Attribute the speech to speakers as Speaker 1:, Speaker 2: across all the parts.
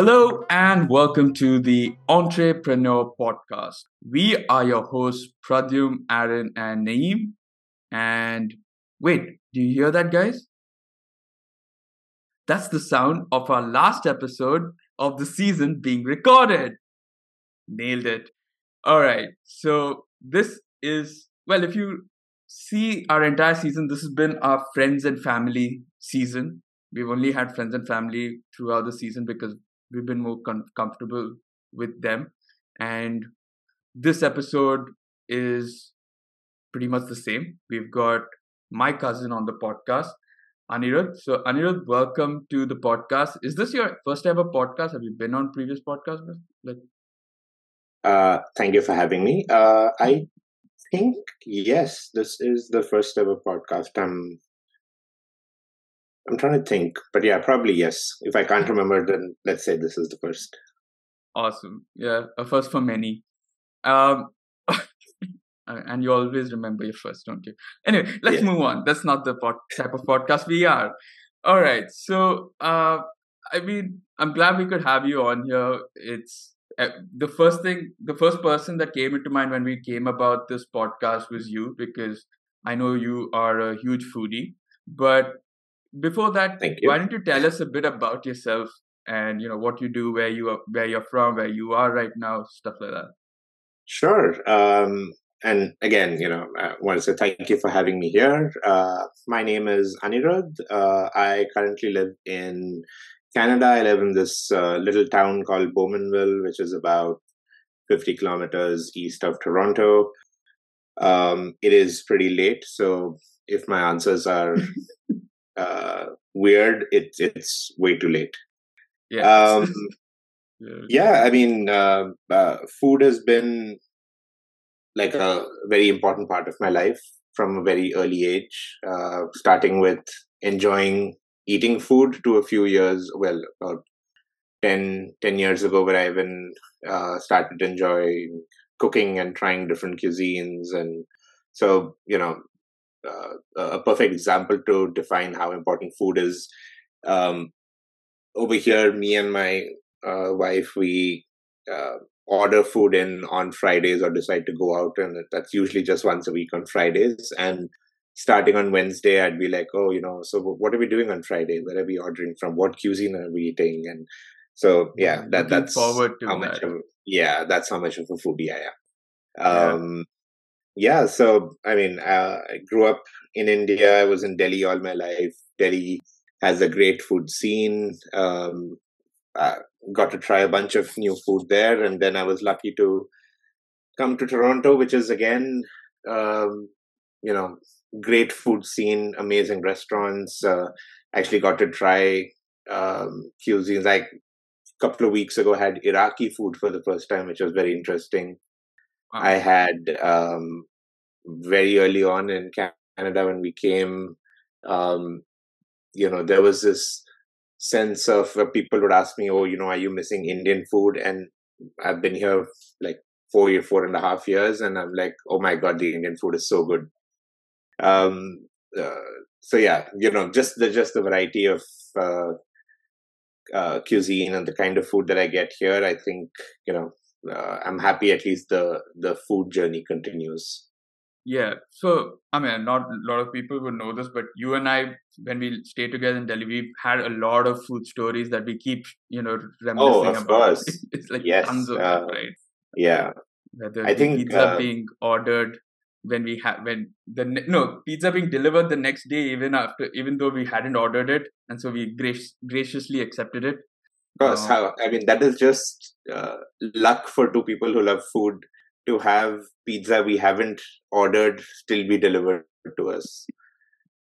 Speaker 1: Hello and welcome to the Entréepreneur Podcast. We are your hosts, Pradyum, Aaron, and Naeem. And wait, do you hear that, guys? That's the sound of our last episode of the season being recorded. Nailed it. All right. So, this is, well, if you see our entire season, this has been our friends and family season. We've only had friends and family throughout the season because we've been more com- comfortable with them. And this episode is pretty much the same. We've got my cousin on the podcast, Anirudh. So, Anirudh, welcome to the podcast. Is this your first ever podcast? Have you been on previous podcasts? Like,
Speaker 2: uh, thank you for having me. Uh, I think yes, this is the first ever podcast. I'm I'm trying to think, but yeah, probably yes. If I can't remember, then let's say this is the first.
Speaker 1: Awesome. Yeah, a first for many. Um, and you always remember your first, don't you? Anyway, let's yeah. move on. That's not the pod- type of podcast we are. All right. So, uh, I mean, I'm glad we could have you on here. It's uh, the first thing, the first person that came into mind when we came about this podcast was you, because I know you are a huge foodie. But before that, why don't you tell us a bit about yourself and you know what you do, where you are, where you're from, where you are right now, stuff like that.
Speaker 2: Sure. Um, and again, you know, I want to say thank you for having me here. Uh, my name is Anirudh. Uh, I currently live in Canada. I live in this uh, little town called Bowmanville, which is about 50 kilometers east of Toronto. Um, it is pretty late, so if my answers are uh, weird, it's it's way too late. Yeah. Um, yeah. yeah. I mean, uh, uh, food has been like a very important part of my life from a very early age, uh, starting with enjoying eating food to a few years, well, about 10, 10 years ago, where I even uh, started enjoying cooking and trying different cuisines. And so, you know, uh, a perfect example to define how important food is. Um, over here, me and my uh, wife, we uh, order food in on Fridays or decide to go out, and that's usually just once a week on Fridays. And starting on Wednesday, I'd be like, oh, you know, so what are we doing on Friday? Where are we ordering from? What cuisine are we eating? And so, yeah, that Looking that's
Speaker 1: forward to
Speaker 2: how
Speaker 1: that.
Speaker 2: much of yeah, that's how much of a foodie I am. Um, yeah yeah so i mean uh, i grew up in india. I was in delhi all my life. Delhi has a great food scene. Um, got to try a bunch of new food there and then i was lucky to come to toronto which is again um, you know great food scene amazing restaurants. Uh, actually got to try um, cuisines. Like a couple of weeks ago had iraqi food for the first time which was very interesting Wow. I had um, very early on in Canada when we came, um, you know, there was this sense of uh, people would ask me, "Oh, you know, are you missing Indian food?" And I've been here like four year, four and a half years, and I'm like, "Oh my god, the Indian food is so good." Um, uh, so yeah, you know, just the just the variety of uh, uh, cuisine and the kind of food that I get here, I think you know uh, I'm happy at least the the food journey continues.
Speaker 1: Yeah. So, I mean, not a lot of people would know this, but you and I, when we stay together in Delhi, we've had a lot of food stories that we keep, you know, reminiscing
Speaker 2: oh, of
Speaker 1: about.
Speaker 2: Course.
Speaker 1: it's like
Speaker 2: yes.
Speaker 1: tons of
Speaker 2: uh,
Speaker 1: right?
Speaker 2: Yeah.
Speaker 1: Whether
Speaker 2: I think
Speaker 1: pizza
Speaker 2: uh,
Speaker 1: being ordered when we had when the no pizza being delivered the next day, even after even though we hadn't ordered it, and so we grac- graciously accepted it.
Speaker 2: Course, uh, how I mean that is just uh, luck for two people who love food to have pizza we haven't ordered still be delivered to us.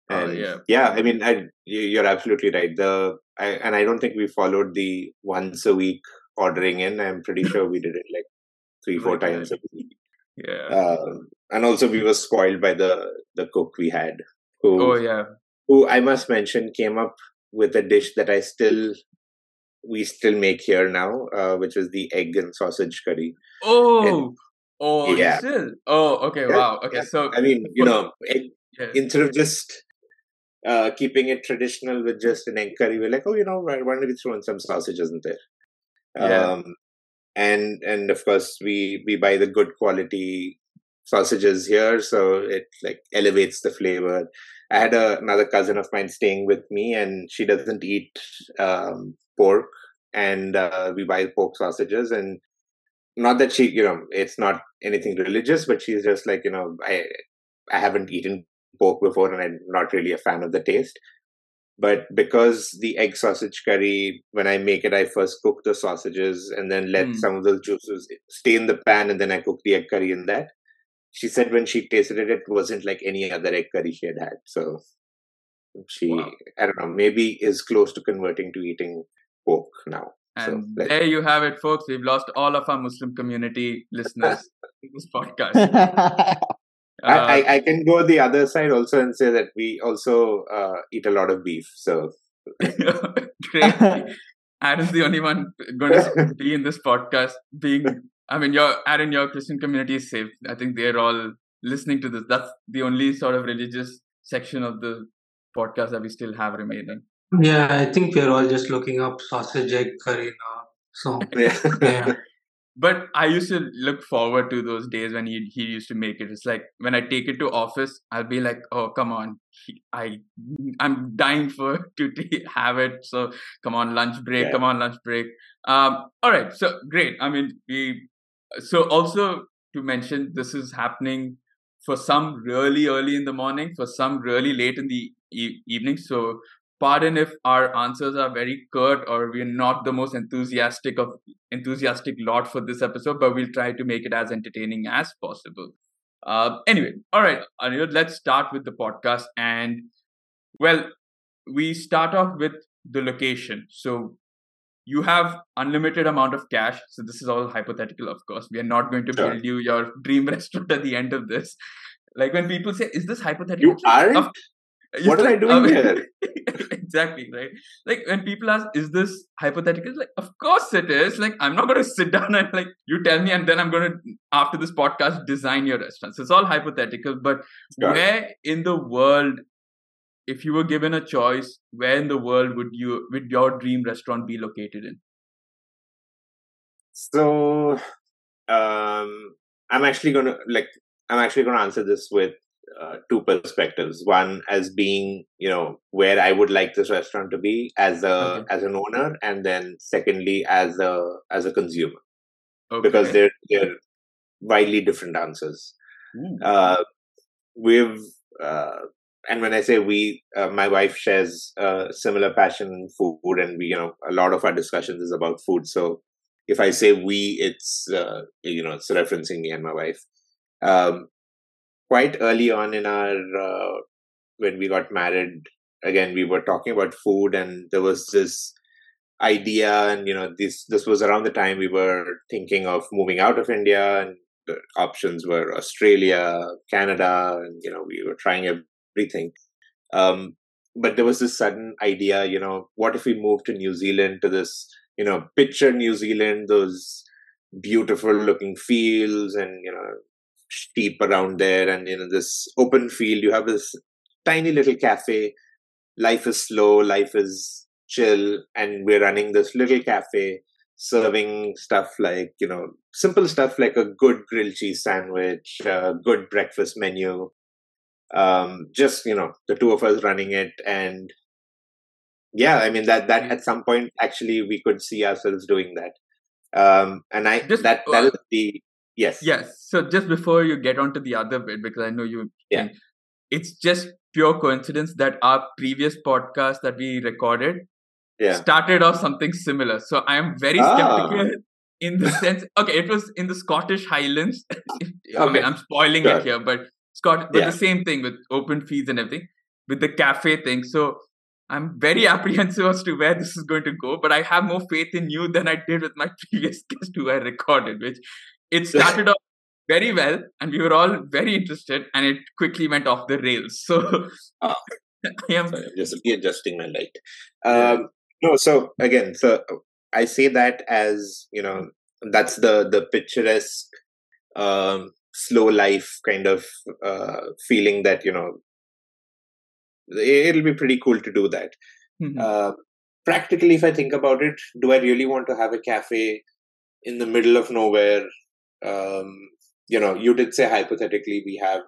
Speaker 1: Oh, and yeah,
Speaker 2: yeah. I mean, I, you're absolutely right. The I, and I don't think we followed the once a week ordering in. I'm pretty sure we did it like three, four times a week.
Speaker 1: Yeah.
Speaker 2: Um, and also, we were spoiled by the the cook we had. Who,
Speaker 1: oh yeah.
Speaker 2: Who I must mention came up with a dish that I still we still make here now, uh, which is the egg and sausage curry.
Speaker 1: Oh, and, Oh, yeah. Still? Oh, okay. Yeah, wow. Okay. Yeah. So,
Speaker 2: I mean, you know, egg, yeah. instead of just uh, keeping it traditional with just an egg curry, we're like, oh, you know, why don't we throw in some sausage, isn't there?
Speaker 1: Yeah.
Speaker 2: Um, and and of course we we buy the good quality sausages here, so it like elevates the flavor. I had a, another cousin of mine staying with me, and she doesn't eat um, pork, and uh, we buy pork sausages, and not that she, you know, it's not anything religious, but she's just like, you know, I I haven't eaten pork before, and I'm not really a fan of the taste. But because the egg sausage curry, when I make it, I first cook the sausages and then let
Speaker 1: Mm.
Speaker 2: some of those juices stay in the pan, and then I cook the egg curry in that. She said when she tasted it, it wasn't like any other egg curry she had had. So she,
Speaker 1: Wow.
Speaker 2: I don't know, maybe is close to converting to eating pork now.
Speaker 1: And
Speaker 2: like-
Speaker 1: there you have it, folks. We've lost all of our Muslim community listeners in this podcast.
Speaker 2: I,
Speaker 1: Uh,
Speaker 2: I, I can go the other side also and say that we also uh, eat a lot of beef. So
Speaker 1: Great. Aaron's the only one going to be in this podcast. Being, I mean, your Aaron, your Christian community is safe. I think they're all listening to this. That's the only sort of religious section of the podcast that we still have remaining.
Speaker 3: Yeah, I think we're all just looking up sausage egg curry now. So
Speaker 2: yeah.
Speaker 3: yeah,
Speaker 1: But I used to look forward to those days when he he used to make it. It's like when I take it to office, I'll be like, "Oh, come on, I I'm dying for to t- have it." So come on, lunch break.
Speaker 2: Yeah.
Speaker 1: Come on, lunch break. Um, all right. So great. I mean, we. So also to mention, this is happening for some really early in the morning, for some really late in the e- evening. So pardon if our answers are very curt or we're not the most enthusiastic of enthusiastic lot for this episode, but we'll try to make it as entertaining as possible. Uh, anyway, all right, Anirudh, let's start with the podcast. And well, we start off with the location. So you have unlimited amount of cash. So this is all hypothetical, of course. We are not going to
Speaker 2: Sure.
Speaker 1: build you your dream restaurant at the end of this. Like when people say, "Is this hypothetical?"
Speaker 2: You?
Speaker 1: Of-
Speaker 2: What am I doing here?
Speaker 1: exactly right. Like when people ask, "Is this hypothetical?" Like, of course it is. Like I'm not going to sit down and like you tell me, and then I'm going to after this podcast design your restaurant. So it's all hypothetical. But
Speaker 2: Sure.
Speaker 1: where in the world, if you were given a choice, where in the world would you would your dream restaurant be located in?
Speaker 2: So, um, I'm actually gonna like I'm actually gonna answer this with uh, two perspectives. One as being you know where I would like this restaurant to be as a
Speaker 1: Okay.
Speaker 2: as an owner, and then secondly as a as a consumer
Speaker 1: Okay.
Speaker 2: because they're they're widely different answers.
Speaker 1: Ooh.
Speaker 2: Uh, we've uh, and when I say we, uh, my wife shares a similar passion in food, and we, you know, a lot of our discussions is about food. So if I say we, it's uh, you know, it's referencing me and my wife. Um, quite early on in our uh, when we got married, again we were talking about food, and there was this idea, and you know, this this was around the time we were thinking of moving out of India, and the options were Australia, Canada, and you know, we were trying everything. Um, but there was this sudden idea, you know, what if we move to New Zealand to this, you know, picture New Zealand, those beautiful looking fields and, you know, sheep around there and, you know, this open field. You have this tiny little cafe. Life is slow, life is chill, and we're running this little cafe serving stuff like, you know, simple stuff like a good grilled cheese sandwich, a good breakfast menu, um just you know the two of us running it and yeah i mean that that at some point actually we could see ourselves doing that um and i
Speaker 1: Just,
Speaker 2: that that
Speaker 1: uh,
Speaker 2: is the yes
Speaker 1: Yes. So just before you get onto the other bit, because I know you,
Speaker 2: Yeah.
Speaker 1: it's just pure coincidence that our previous podcast that we recorded
Speaker 2: yeah
Speaker 1: started off something similar. So I am very
Speaker 2: Ah.
Speaker 1: skeptical in the sense. Okay, it was in the Scottish Highlands.
Speaker 2: Okay.
Speaker 1: mean, I'm spoiling
Speaker 2: Sure.
Speaker 1: it here, but Scott, but
Speaker 2: Yeah.
Speaker 1: the same thing with open fees and everything, with the cafe thing. So I'm very apprehensive as to where this is going to go, but I have more faith in you than I did with my previous guest who I recorded, which it started off very well and we were all very interested and it quickly went off the rails. So
Speaker 2: Ah.
Speaker 1: I am
Speaker 2: Sorry, I'm just readjusting my light um no so again so i say that as you know that's the the picturesque um slow life kind of uh feeling that you know it'll be pretty cool to do that
Speaker 1: Mhm.
Speaker 2: Uh, practically, if I think about it, do I really want to have a cafe in the middle of nowhere? Um, you know, you did say hypothetically we have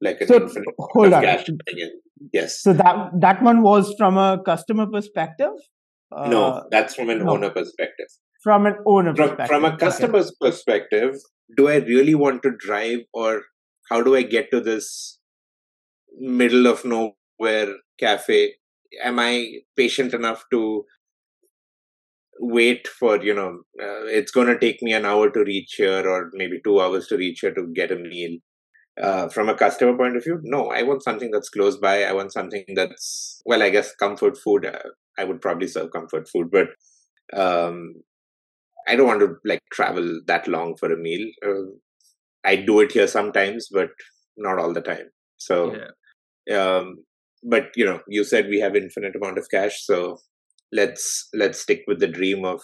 Speaker 2: like an
Speaker 4: So,
Speaker 2: infinite
Speaker 4: hold on.
Speaker 2: Yes.
Speaker 4: So that that one was from a customer perspective. Uh,
Speaker 2: no, that's from an
Speaker 4: no.
Speaker 2: owner perspective.
Speaker 4: From an owner
Speaker 2: From,
Speaker 4: perspective.
Speaker 2: from a
Speaker 4: Okay.
Speaker 2: customer's perspective, do I really want to drive or how do I get to this middle of nowhere cafe? Am I patient enough to wait for, you know, uh, it's going to take me an hour to reach here or maybe two hours to reach here to get a meal? Uh, from a customer point of view, no, I want something that's close by. I want something that's, well, I guess comfort food. Uh, I would probably serve comfort food, but um, I don't want to like travel that long for a meal. Uh, I do it here sometimes, but not all the time. So,
Speaker 1: Yeah.
Speaker 2: um, but you know, you said we have infinite amount of cash, so let's let's stick with the dream of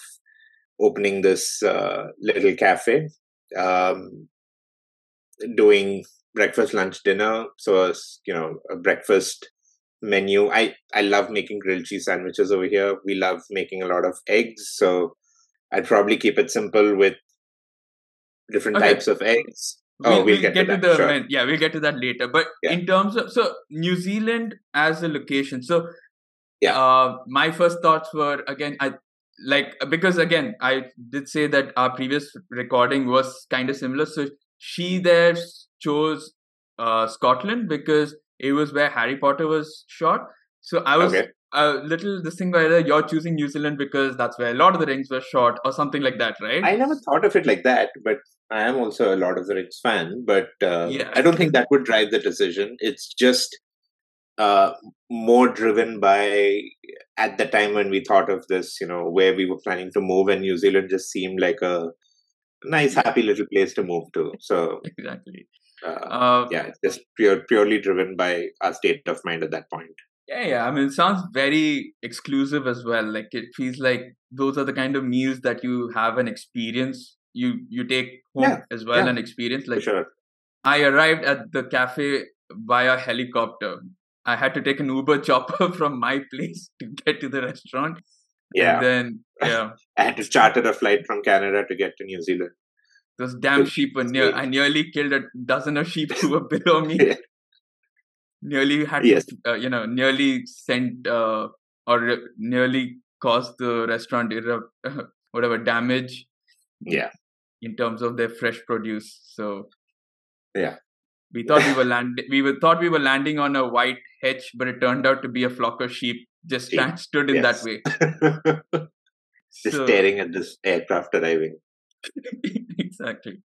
Speaker 2: opening this uh, little cafe, um, doing breakfast, lunch, dinner. So, you know, a breakfast menu. I I love making grilled cheese sandwiches over here. We love making a lot of eggs, so I'd probably keep it simple with different
Speaker 1: Okay.
Speaker 2: types of eggs.
Speaker 1: We'll,
Speaker 2: Oh, we'll
Speaker 1: we'll
Speaker 2: get
Speaker 1: get,
Speaker 2: to
Speaker 1: to,
Speaker 2: that,
Speaker 1: the
Speaker 2: sure.
Speaker 1: yeah we'll get to that later but
Speaker 2: Yeah.
Speaker 1: in terms of so new zealand as a location so
Speaker 2: Yeah.
Speaker 1: uh, my first thoughts were again i like because again i did say that our previous recording was kind of similar so she there chose uh, scotland because it was where harry potter was shot so i was
Speaker 2: Okay.
Speaker 1: A little this thing whether you're choosing new zealand because that's where lord of the rings were shot or something like that right
Speaker 2: I never thought of it like that, but I am also a Lord of the Rings fan. But uh,
Speaker 1: Yeah.
Speaker 2: I don't think that would drive the decision. It's just uh, more driven by at the time when we thought of this, you know, where we were planning to move, and New Zealand just seemed like a nice, happy little place to move to. So
Speaker 1: exactly
Speaker 2: uh,
Speaker 1: uh,
Speaker 2: yeah, it's just pure, purely driven by our state of mind at that point.
Speaker 1: Yeah, yeah. I mean, it sounds very exclusive as well. Like it feels like those are the kind of meals that you have an experience. You you take home
Speaker 2: Yeah,
Speaker 1: as well
Speaker 2: yeah,
Speaker 1: an experience. Like
Speaker 2: sure.
Speaker 1: I arrived at the cafe via helicopter. I had to take an Uber chopper from my place to get to the restaurant.
Speaker 2: Yeah.
Speaker 1: And then yeah,
Speaker 2: I had to charter a flight from Canada to get to New Zealand.
Speaker 1: those damn sheep were near. I nearly killed a dozen of sheep who were below me. Nearly had
Speaker 2: Yes.
Speaker 1: to, uh, you know, nearly sent uh, or uh, nearly caused the restaurant irre- whatever damage
Speaker 2: Yeah.
Speaker 1: in terms of their fresh produce. So
Speaker 2: Yeah.
Speaker 1: we thought we were land we were thought we were landing on a white hedge, but it turned out to be a flock of sheep just stand, stood in that way.
Speaker 2: just
Speaker 1: So-
Speaker 2: staring at this aircraft arriving.
Speaker 1: exactly.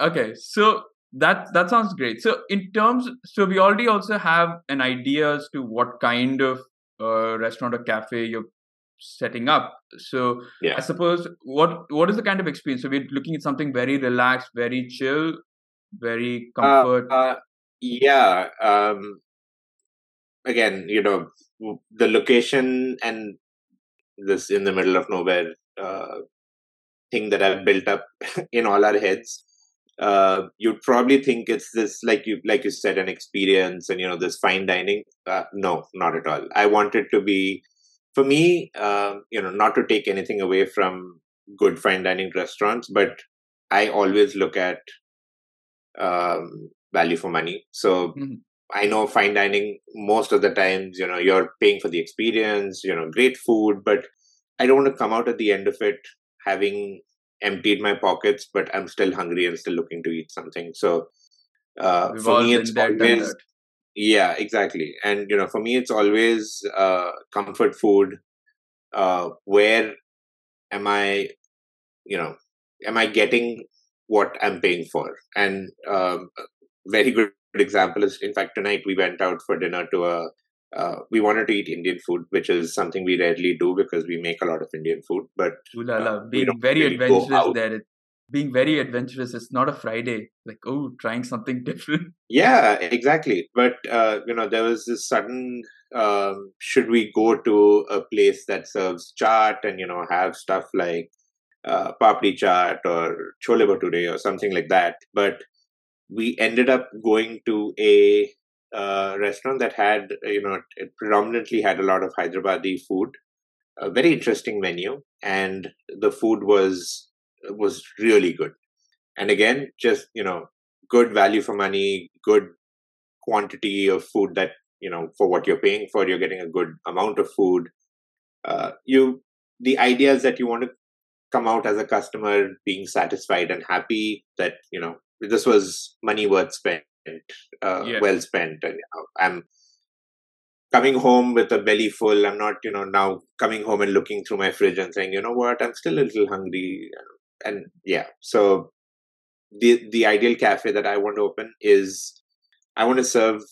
Speaker 1: Okay, so that that sounds great. So in terms, so we already also have an idea as to what kind of uh, restaurant or cafe you're setting up. So I suppose what what is the kind of experience? So we're looking at something very relaxed, very chill, very comfort.
Speaker 2: Uh, yeah. Um, again, you know, the location and this in the middle of nowhere uh, thing that I've built up in all our heads. Uh, you'd probably think it's this, like you like you said, an experience, and you know, this fine dining. Uh, no, not at all. I want it to be, for me, um, you know, not to take anything away from good fine dining restaurants, but I always look at um, value for money. So
Speaker 1: Mhm.
Speaker 2: I know fine dining most of the times, you know, you're paying for the experience, you know, great food, but I don't want to come out at the end of it having emptied my pockets, but I'm still hungry and still looking to eat something. So uh,
Speaker 1: We've
Speaker 2: for me, it's always
Speaker 1: that.
Speaker 2: yeah, exactly. And you know, for me, it's always uh, comfort food. Uh, where am I? You know, am I getting what I'm paying for? And um, very good example is, in fact, tonight we went out for dinner to a. Uh, we wanted to eat Indian food, which is something we rarely do because we make a lot of Indian food. But
Speaker 1: Ooh la la,
Speaker 2: uh,
Speaker 1: being very
Speaker 2: really
Speaker 1: adventurous there. Being very adventurous. It's not a Friday. Like oh, trying something different.
Speaker 2: Yeah, exactly. But uh, you know, there was this sudden um, should we go to a place that serves chaat and you know have stuff like uh, papdi chaat or chole bhature or something like that. But we ended up going to a uh, restaurant that had you know it predominantly had a lot of Hyderabadi food. a very interesting menu, and the food was was really good. And again, just you know, good value for money, good quantity of food that you know for what you're paying for. You're getting a good amount of food. Uh, you the idea is that you want to come out as a customer being satisfied and happy that you know this was money worth spent uh,
Speaker 1: Yeah.
Speaker 2: well spent you know, i'm coming home with a belly full. I'm not you know now coming home and looking through my fridge and saying you know what? I'm still a little hungry. And yeah so the the ideal cafe that i want to open is i want to serve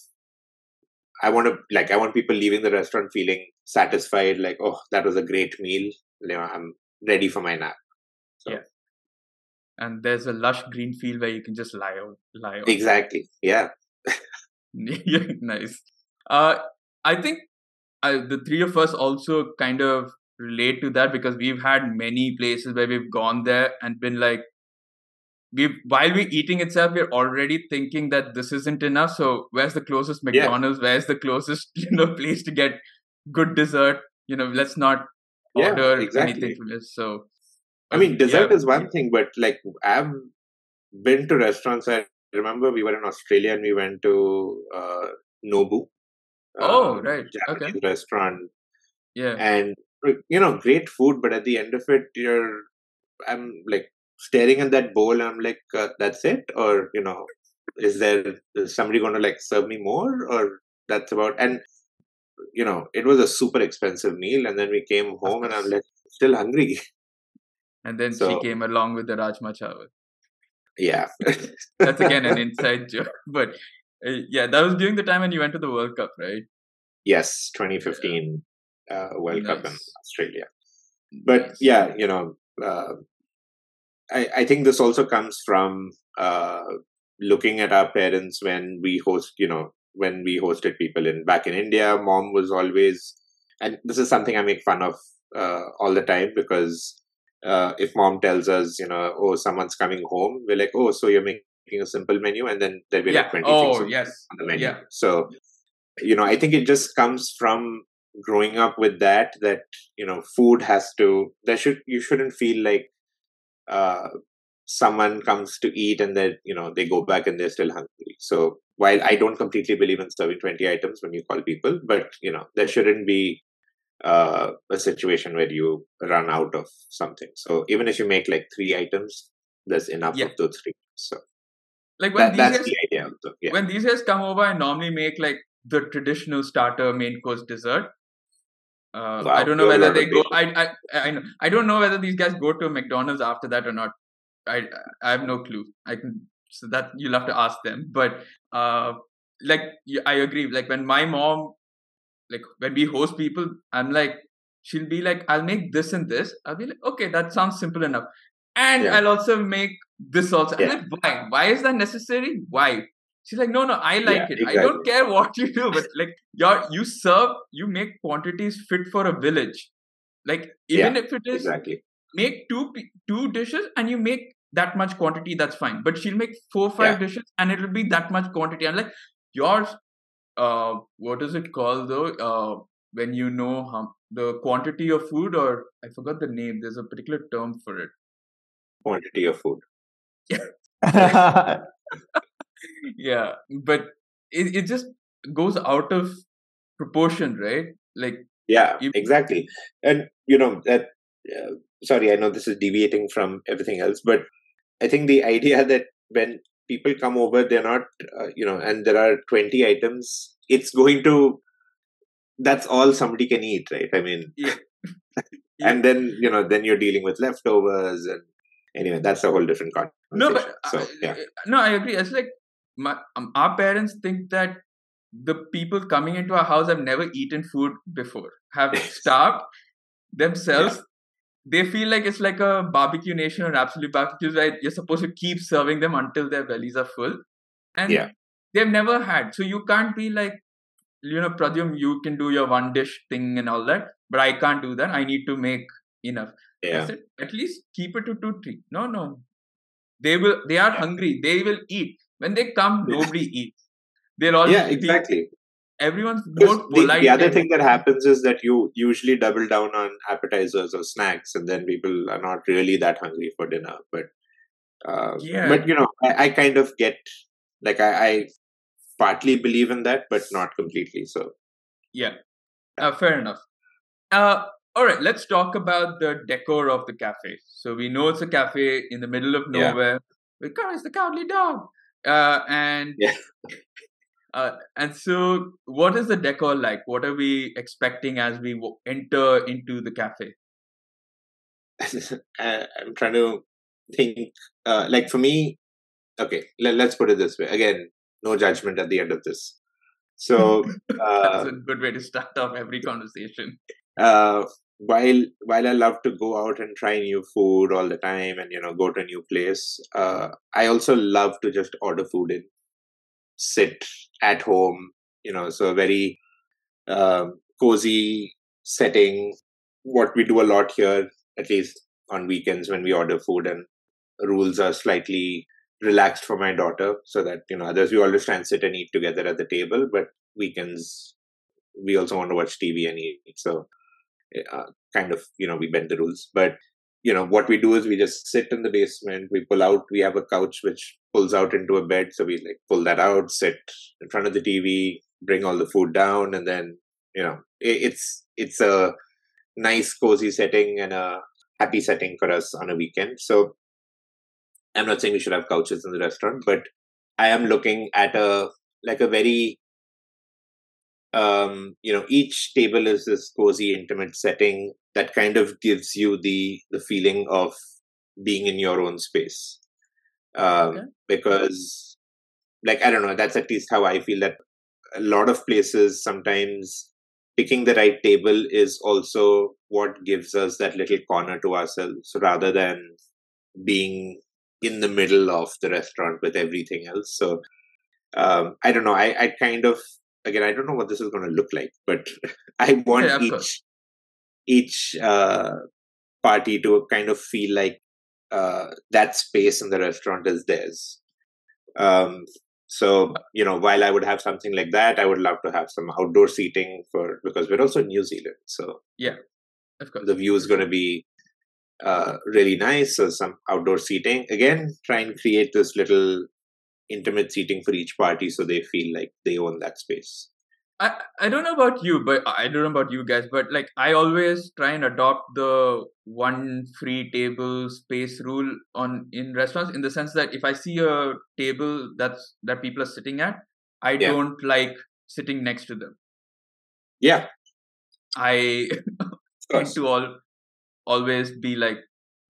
Speaker 2: i want to like i want people leaving the restaurant feeling satisfied like oh that was a great meal. You know i'm ready for my nap. So
Speaker 1: Yeah. And there's a lush green field where you can just lie on, lie on.
Speaker 2: exactly yeah
Speaker 1: yeah, nice. Uh, I think I, the three of us also kind of relate to that because we've had many places where we've gone there and been like, we while we're eating itself, we're already thinking that this isn't enough. So where's the closest
Speaker 2: Yeah.
Speaker 1: McDonald's? Where's the closest you know place to get good dessert? You know, let's not
Speaker 2: Yeah,
Speaker 1: order
Speaker 2: exactly.
Speaker 1: anything from this. So
Speaker 2: I mean,
Speaker 1: um,
Speaker 2: dessert
Speaker 1: yeah,
Speaker 2: is one thing, but like I've been to restaurants. I remember we were in Australia and we went to uh, Nobu.
Speaker 1: Oh,
Speaker 2: uh,
Speaker 1: right.
Speaker 2: Japanese
Speaker 1: Okay.
Speaker 2: restaurant,
Speaker 1: Yeah.
Speaker 2: and you know, great food. But at the end of it, you're, I'm like staring at that bowl. And I'm like, uh, that's it, or you know, is there is somebody going to like serve me more, or that's about? And you know, it was a super expensive meal, and then we came home, and I'm like, still hungry.
Speaker 1: And then
Speaker 2: So-
Speaker 1: she came along with the Rajma Chawal.
Speaker 2: yeah.
Speaker 1: That's again an inside joke. But uh, yeah, that was during the time when you went to the World Cup, right?
Speaker 2: Yes, 2015 uh, World Cup in Australia. But
Speaker 1: Nice.
Speaker 2: yeah, you know, uh, I, I think this also comes from uh, looking at our parents when we host, you know, when we hosted people in back in India. Mom was always, and this is something I make fun of uh, all the time because uh, if mom tells us, you know, oh, someone's coming home, we're like, oh, so you're making a simple menu, and then there'll be
Speaker 1: yeah.
Speaker 2: like 20
Speaker 1: Oh,
Speaker 2: things on-
Speaker 1: yes.
Speaker 2: on the menu.
Speaker 1: Yeah.
Speaker 2: So, you know, I think it just comes from growing up with that, that, you know, food has to, there should, you shouldn't feel like, uh, someone comes to eat and then, you know, they go back and they're still hungry. So while I don't completely believe in serving 20 items when you call people, but, you know, there shouldn't be, uh, a situation where you run out of something. So even if you make like three items, there's enough
Speaker 1: Yeah.
Speaker 2: of those three. So
Speaker 1: Like when
Speaker 2: that, that's
Speaker 1: these guys
Speaker 2: the idea. Also. Yeah.
Speaker 1: when these guys come over, I normally make like the traditional starter, main course, dessert. Uh, I don't know whether they go. I, I I know. I don't know whether these guys go to McDonald's after that or not. I I have no clue. I can so that you'll have to ask them. But uh, like I agree. Like when my mom, like when we host people, I'm like she'll be like, I'll make this and this. I'll be like, okay, that sounds simple enough. And
Speaker 2: Yeah.
Speaker 1: I'll also make this also. I'm like, why? Why is that necessary? Why? She's like, no, no, I like
Speaker 2: Yeah,
Speaker 1: it. I don't care what you do, but like you're you serve, you make quantities fit for a village. Like even if it is
Speaker 2: Exactly.
Speaker 1: make two two dishes and you make that much quantity, that's fine. But she'll make four five
Speaker 2: Yeah.
Speaker 1: dishes and it'll be that much quantity. I'm like, yours, uh, what is it called though? Uh, when you know how the quantity of food, or I forgot the name. There's a particular term for it.
Speaker 2: Quantity of food.
Speaker 1: yeah but it, it just goes out of proportion right like
Speaker 2: Yeah,
Speaker 1: You-
Speaker 2: exactly. And you know that. Uh, sorry, I know this is deviating from everything else, but I think the idea that when people come over, they're not, uh, you know, and there are twenty items, it's going to. That's all somebody can eat, right? I mean,
Speaker 1: Yeah.
Speaker 2: and then you know, then you're dealing with leftovers, and anyway, that's a whole different conversation.
Speaker 1: no but
Speaker 2: so
Speaker 1: uh,
Speaker 2: yeah,
Speaker 1: no i agree it's like my, um, our parents think that the people coming into our house have never eaten food before have starved themselves they feel like it's like a barbecue nation or absolute barbecue right you're supposed to keep serving them until their bellies are full and
Speaker 2: Yeah.
Speaker 1: they've never had so you can't be like you know pradyum you can do your one dish thing and all that but i can't do that i need to make enough I
Speaker 2: yeah,
Speaker 1: said, at least keep it to two, three. No, no. They will. They are
Speaker 2: Yeah.
Speaker 1: hungry. They will eat. When they come, nobody eats. They'll all
Speaker 2: yeah, exactly.
Speaker 1: Everyone's more
Speaker 2: the,
Speaker 1: polite.
Speaker 2: the other thing that happens is that you usually double down on appetizers or snacks, and then people are not really that hungry for dinner. But uh,
Speaker 1: Yeah.
Speaker 2: but you know, I, I kind of get like I, I partly believe in that, but not completely. So
Speaker 1: Yeah, uh, fair enough. Uh, all right, let's talk about the decor of the cafe. So we know it's a cafe in the middle of nowhere. Yeah. Because the cowardly dog. Uh, and
Speaker 2: Yeah.
Speaker 1: uh, and so, what is the decor like? What are we expecting as we w- enter into the cafe?
Speaker 2: I- I'm trying to think. Uh, like for me, okay, let, let's put it this way. Again, no judgment at the end of this. So.
Speaker 1: That's
Speaker 2: Uh,
Speaker 1: a good way to start off every conversation.
Speaker 2: uh, while while I love to go out and try new food all the time and you know go to a new place, uh, I also love to just order food in, sit at home, you know, so a very um, cozy setting. What we do a lot here, at least on weekends when we order food, and rules are slightly relaxed for my daughter, so that you know others we always try and sit and eat together at the table, but weekends we also want to watch TV and eat. So uh, kind of you know we bend the rules but you know what we do is we just sit in the basement we pull out we have a couch which pulls out into a bed so we like pull that out sit in front of the tv bring all the food down and then you know it, it's it's a nice cozy setting and a happy setting for us on a weekend. So i'm not saying we should have couches in the restaurant but i am looking at a like a very um, you know each table is this cozy intimate setting that kind of gives you the the feeling of being in your own space um,
Speaker 1: Okay.
Speaker 2: because like i don't know that's at least how i feel that a lot of places sometimes picking the right table is also what gives us that little corner to ourselves rather than being in the middle of the restaurant with everything else so um, i don't know I, I kind of again i don't know what this is going to look like but i want
Speaker 1: Yeah,
Speaker 2: each
Speaker 1: course.
Speaker 2: each uh, party to kind of feel like uh, that space in the restaurant is theirs um, so you know while i would have something like that i would love to have some outdoor seating for because we're also in new zealand so yeah,
Speaker 1: Of course.
Speaker 2: the view is going to be uh, really nice so some outdoor seating again try and create this little intimate seating for each party so they feel like they own that space
Speaker 1: I, I don't know about you, but I don't know about you guys, but like I always try and adopt the one free table space rule on in restaurants in the sense that if I see a table that's that people are sitting at, I
Speaker 2: Yeah.
Speaker 1: don't like sitting next to them.
Speaker 2: yeah
Speaker 1: I tend to all always be like,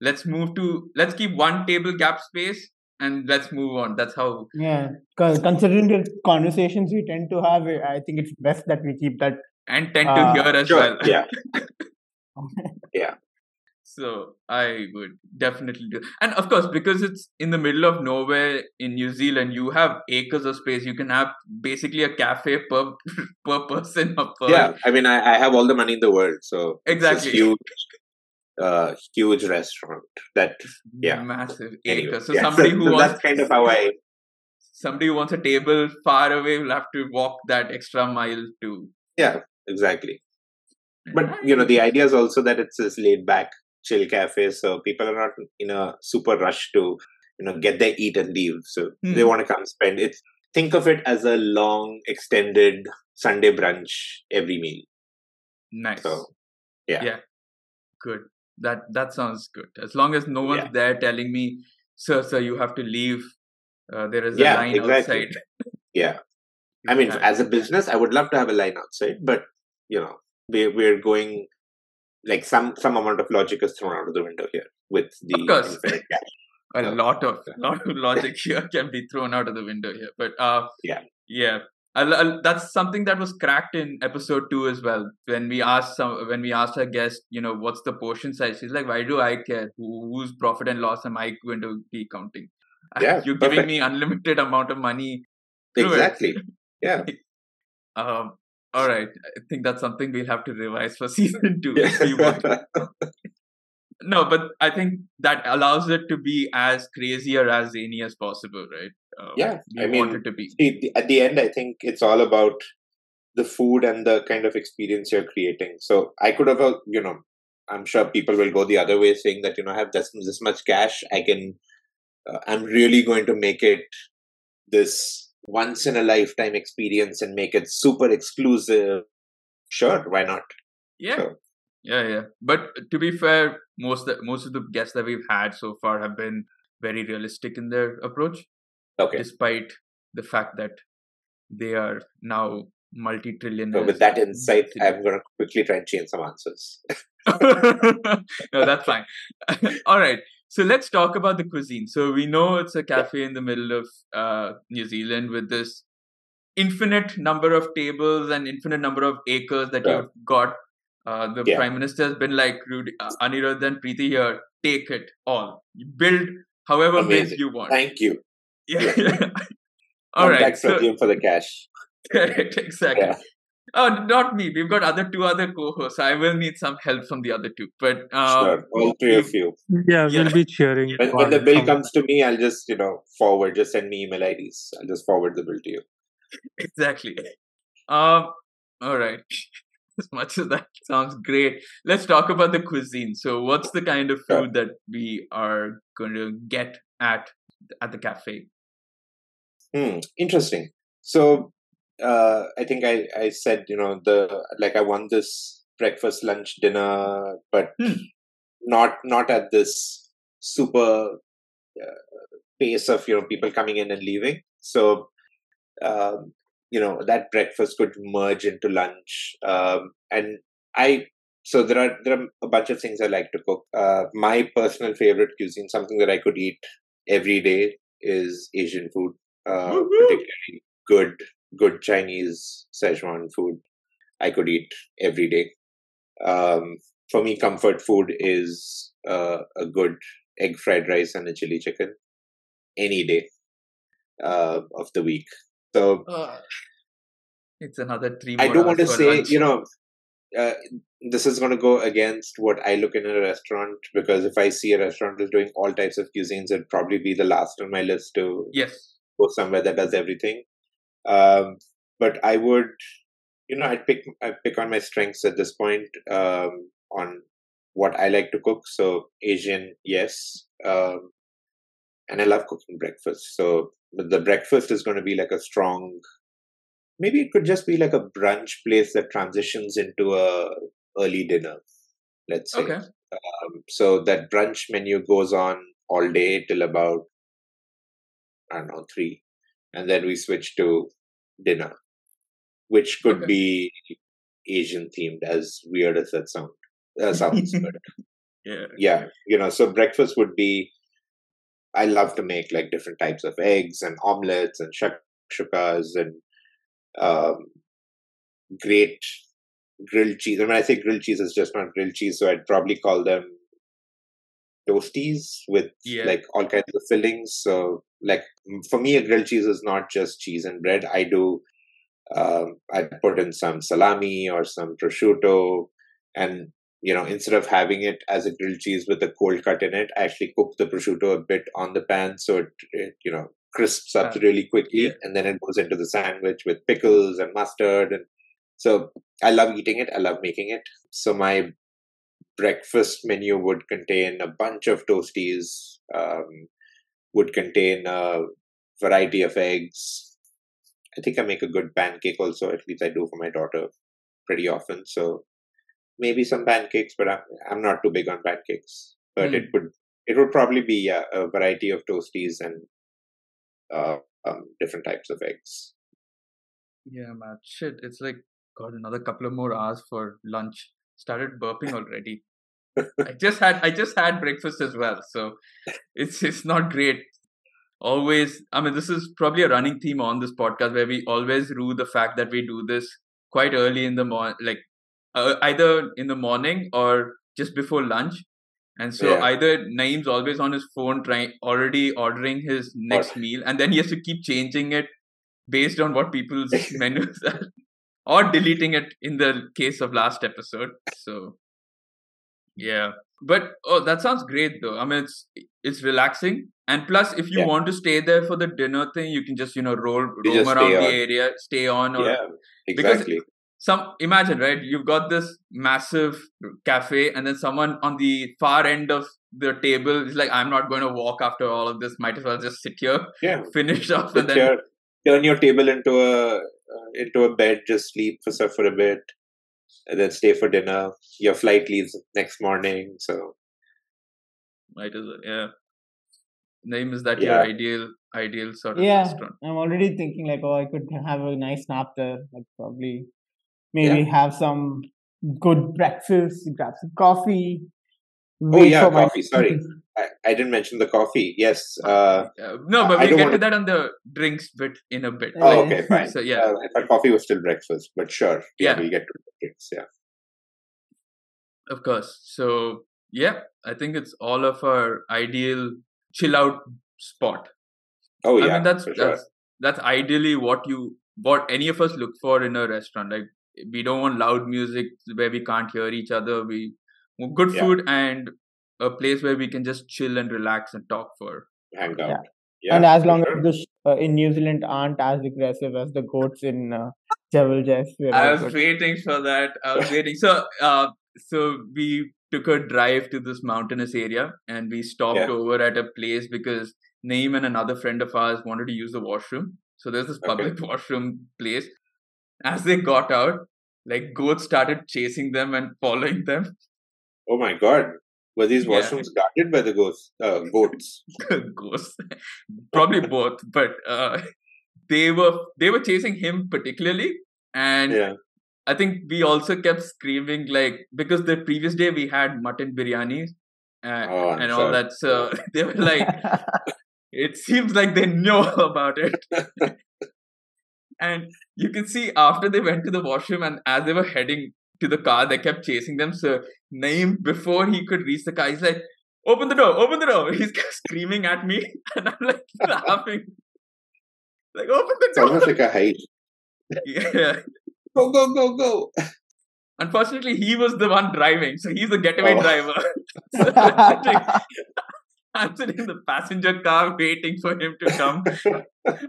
Speaker 1: let's move to let's keep one table gap space and let's move on. That's how
Speaker 4: Yeah, co- considering the conversations we tend to have, I think it's best that we keep that.
Speaker 1: and tend
Speaker 4: Uh,
Speaker 1: to hear as
Speaker 2: sure
Speaker 1: well.
Speaker 2: yeah yeah.
Speaker 1: So I would definitely do. And of course, because it's in the middle of nowhere in New Zealand, you have acres of space. You can have basically a cafe per per person or per
Speaker 2: yeah i mean I, I have all the money in the world so it's this
Speaker 1: Exactly.
Speaker 2: huge uh huge restaurant that yeah.
Speaker 1: massive
Speaker 2: anyway.
Speaker 1: So
Speaker 2: yeah.
Speaker 1: somebody
Speaker 2: So
Speaker 1: who
Speaker 2: that's
Speaker 1: wants
Speaker 2: kind of how i
Speaker 1: somebody who wants a table far away will have to walk that extra mile to.
Speaker 2: yeah exactly but you know the idea is also that it's this laid back chill cafe so people are not in a super rush to you know get their eat and leave so they
Speaker 1: Hmm.
Speaker 2: want to come spend it think of it as a long extended sunday brunch every meal
Speaker 1: nice.
Speaker 2: so yeah.
Speaker 1: Yeah. Good. That that sounds good. As long as no one's
Speaker 2: Yeah.
Speaker 1: there telling me, sir, sir, you have to leave. Uh, there is a line
Speaker 2: exactly.
Speaker 1: outside.
Speaker 2: yeah i mean
Speaker 1: Yeah.
Speaker 2: as a business i would love to have a line outside but you know we, we're going like some some amount of logic is thrown out of the window here with the
Speaker 1: Of course. a lot of lot of logic here can be thrown out of the window here but uh
Speaker 2: Yeah.
Speaker 1: yeah I'll, I'll- that's something that was cracked in episode two as well. When we asked some when we asked our guest you know what's the portion size? She's like why do i care? Who, whose profit and loss am i going to be counting?
Speaker 2: Yeah,
Speaker 1: you're giving
Speaker 2: perfect.
Speaker 1: me unlimited amount of money
Speaker 2: exactly. Yeah.
Speaker 1: Um all right. I think that's something we'll have to revise for season two what- no but i think that allows it to be as crazy or as zany as possible right uh,
Speaker 2: Yeah, I
Speaker 1: want
Speaker 2: mean,
Speaker 1: it to be
Speaker 2: See, at the end, I think it's all about the food and the kind of experience you're creating. So I could have, uh, you know, I'm sure people will go the other way, saying that you know, I have this this much cash, I can, uh, I'm really going to make it this once in a lifetime experience and make it super exclusive. Sure, why not?
Speaker 1: Yeah. Yeah, yeah. But to be fair, most the, most of the guests that we've had so far have been very realistic in their approach,
Speaker 2: Okay.
Speaker 1: despite the fact that they are now multi-trillion.
Speaker 2: So with that insight, I'm going to quickly try and change some answers.
Speaker 1: no, that's fine. All right. So let's talk about the cuisine. So we know it's a cafe in the middle of uh, New Zealand with this infinite number of tables and infinite number of acres that
Speaker 2: Yeah.
Speaker 1: you've got. Uh, the
Speaker 2: Yeah.
Speaker 1: prime minister has been like, Rudy, uh, Anirudh and Preeti here, take it all. You build however big you want.
Speaker 2: Thank you.
Speaker 1: Yeah. all right.
Speaker 2: Contact
Speaker 1: So,
Speaker 2: Pradyum for the cash.
Speaker 1: correct. Exactly.
Speaker 2: Yeah.
Speaker 1: Oh, not me. We've got other two other co-hosts. I will need some help from the other two. But um,
Speaker 2: sure, all three of you.
Speaker 5: Yeah,
Speaker 1: Yeah.
Speaker 5: we'll be cheering.
Speaker 2: When, when the bill comes to me, I'll just you know forward. Just send me email IDs. I'll just forward the bill to you.
Speaker 1: exactly. Um, all right. As much as that sounds great, let's talk about the cuisine. So, what's the kind of
Speaker 2: Sure.
Speaker 1: food that we are going to get at at the cafe?
Speaker 2: Hmm, interesting. So uh, I think I, I said you know the like I want this breakfast, lunch, dinner, but
Speaker 1: Hmm.
Speaker 2: not not at this super uh, pace of you know people coming in and leaving. So um, you know that breakfast could merge into lunch, um, and I. So there are there are a bunch of things I like to cook. Uh, my personal favorite cuisine, something that I could eat every day, is Asian food uh, particularly good good Chinese Szechuan food I could eat every day. Um, for me, comfort food is uh, a good egg fried rice and a chili chicken any day uh, of the week. So
Speaker 1: It's another three.
Speaker 2: I don't want to say,
Speaker 1: lunch.
Speaker 2: you know, uh, this is going to go against what I look in a restaurant because if I see a restaurant is doing all types of cuisines, it'd probably be the last on my list to
Speaker 1: Yes.
Speaker 2: Go somewhere that does everything. Um, but I would, you know, I'd pick I'd pick on my strengths at this point um, on what I like to cook. So Asian, yes, um, and I love cooking breakfast. So but the breakfast is going to be like a strong. Maybe it could just be like a brunch place that transitions into a early dinner. Let's say.
Speaker 1: Okay.
Speaker 2: Um, so that brunch menu goes on all day till about I don't know three, and then we switch to dinner, which could
Speaker 1: Okay.
Speaker 2: be Asian themed, as weird as that sound uh, sounds. but
Speaker 1: Yeah.
Speaker 2: yeah, you know, so breakfast would be. I love to make like different types of eggs and omelets and shakshukas and um, great grilled cheese. I mean, I say grilled cheese, is just not grilled cheese, so I'd probably call them toasties with
Speaker 1: Yeah.
Speaker 2: like all kinds of fillings. So, like for me, a grilled cheese is not just cheese and bread. I do. Um, I put in some salami or some prosciutto, and you know, instead of having it as a grilled cheese with a cold cut in it, I actually cook the prosciutto a bit on the pan so it, it you know crisps up
Speaker 1: Ah,
Speaker 2: really quickly,
Speaker 1: yeah.
Speaker 2: and then it goes into the sandwich with pickles and mustard and so I love eating it. I love making it. So my breakfast menu would contain a bunch of toasties, um, would contain a variety of eggs. I think I make a good pancake also. At least I do for my daughter pretty often. So maybe some pancakes, but I'm I'm not too big on pancakes. But
Speaker 1: Hmm.
Speaker 2: it would it would probably be yeah, a variety of toasties and uh, um, different types of eggs.
Speaker 1: Yeah, man. Shit, it's like got another couple of more hours for lunch. Started burping already. I just had I just had breakfast as well, so it's it's not great. Always, I mean, this is probably a running theme on this podcast where we always rue the fact that we do this quite early in the morning, like uh, either in the morning or just before lunch. And so
Speaker 2: Yeah.
Speaker 1: either Naeem's always on his phone, trying already ordering his next meal, and then he has to keep changing it based on what people's menus are, or deleting it in the case of last episode. So, yeah. but oh, that sounds great though. I mean, it's it's relaxing, and plus, if you
Speaker 2: Yeah.
Speaker 1: want to stay there for the dinner thing, you can just you know roll
Speaker 2: You
Speaker 1: roam around the area, stay on, or
Speaker 2: yeah,
Speaker 1: because-
Speaker 2: exactly.
Speaker 1: some imagine right you've got this massive cafe and then someone on the far end of the table is like i'm not going to walk after all of this might as well just sit here
Speaker 2: Yeah,
Speaker 1: finish off
Speaker 2: Sit
Speaker 1: and then
Speaker 2: here, turn your table into a Uh, into a bed, just sleep for for a bit, and then stay for dinner. Your flight leaves next morning, so
Speaker 1: might as well yeah name is that
Speaker 2: Yeah.
Speaker 1: your ideal ideal sort of
Speaker 4: Yeah,
Speaker 1: restaurant
Speaker 4: I'm already thinking like, oh, I could have a nice nap there. Like probably, maybe have some good breakfast, grab some coffee.
Speaker 2: Oh, yeah,
Speaker 4: for my-
Speaker 2: coffee, sorry. I, I didn't mention the coffee. Yes. Uh,
Speaker 1: Uh, no but we'll get to that on the drinks bit in a bit
Speaker 4: Oh,
Speaker 2: okay, fine.
Speaker 1: so yeah
Speaker 2: Uh, I thought coffee was still breakfast, but sure. Yeah,
Speaker 1: Yeah.
Speaker 2: we'll get to the drinks. Yeah.
Speaker 1: Of course. So yeah, I think it's all of our ideal chill out spot.
Speaker 2: Oh, yeah.
Speaker 1: I mean that's
Speaker 2: sure.
Speaker 1: that's that's ideally what you what any of us look for in a restaurant. Like we don't want loud music where we can't hear each other. We good
Speaker 2: Yeah.
Speaker 1: food and a place where we can just chill and relax and talk for.
Speaker 2: Hang out.
Speaker 4: Yeah.
Speaker 2: Yeah.
Speaker 4: and as long
Speaker 2: sure.
Speaker 4: as the sh- uh, in New Zealand aren't as aggressive as the goats in uh, Jebel Jais, we're
Speaker 1: I was
Speaker 4: good.
Speaker 1: waiting for that. I was waiting. So uh so we took a drive to this mountainous area and we stopped
Speaker 2: Yeah.
Speaker 1: over at a place because Naeem and another friend of ours wanted to use the washroom. So there's this
Speaker 2: Okay.
Speaker 1: public washroom place. As they got out, like goats started chasing them and following them.
Speaker 2: Oh my God. Were these
Speaker 1: Yeah.
Speaker 2: washrooms guarded by the ghosts, uh, goats?
Speaker 1: Ghosts, probably both, but uh, they were they were chasing him particularly, and
Speaker 2: Yeah.
Speaker 1: I think we also kept screaming like because the previous day we had mutton biryani uh,
Speaker 2: Oh,
Speaker 1: and all that. So they were like, it seems like they know about it. and you can see after they went to the washroom and as they were heading to the car, they kept chasing them. So Naeem, before he could reach the car, he's like, open the door, open the door. He's screaming at me, and I'm like laughing. Like, open the
Speaker 2: It's almost like a heist.
Speaker 1: yeah.
Speaker 2: Go, go, go, go.
Speaker 1: Unfortunately, he was the one driving, so he's the getaway
Speaker 2: Oh.
Speaker 1: driver. So I'm sitting, in the passenger car waiting for him to come,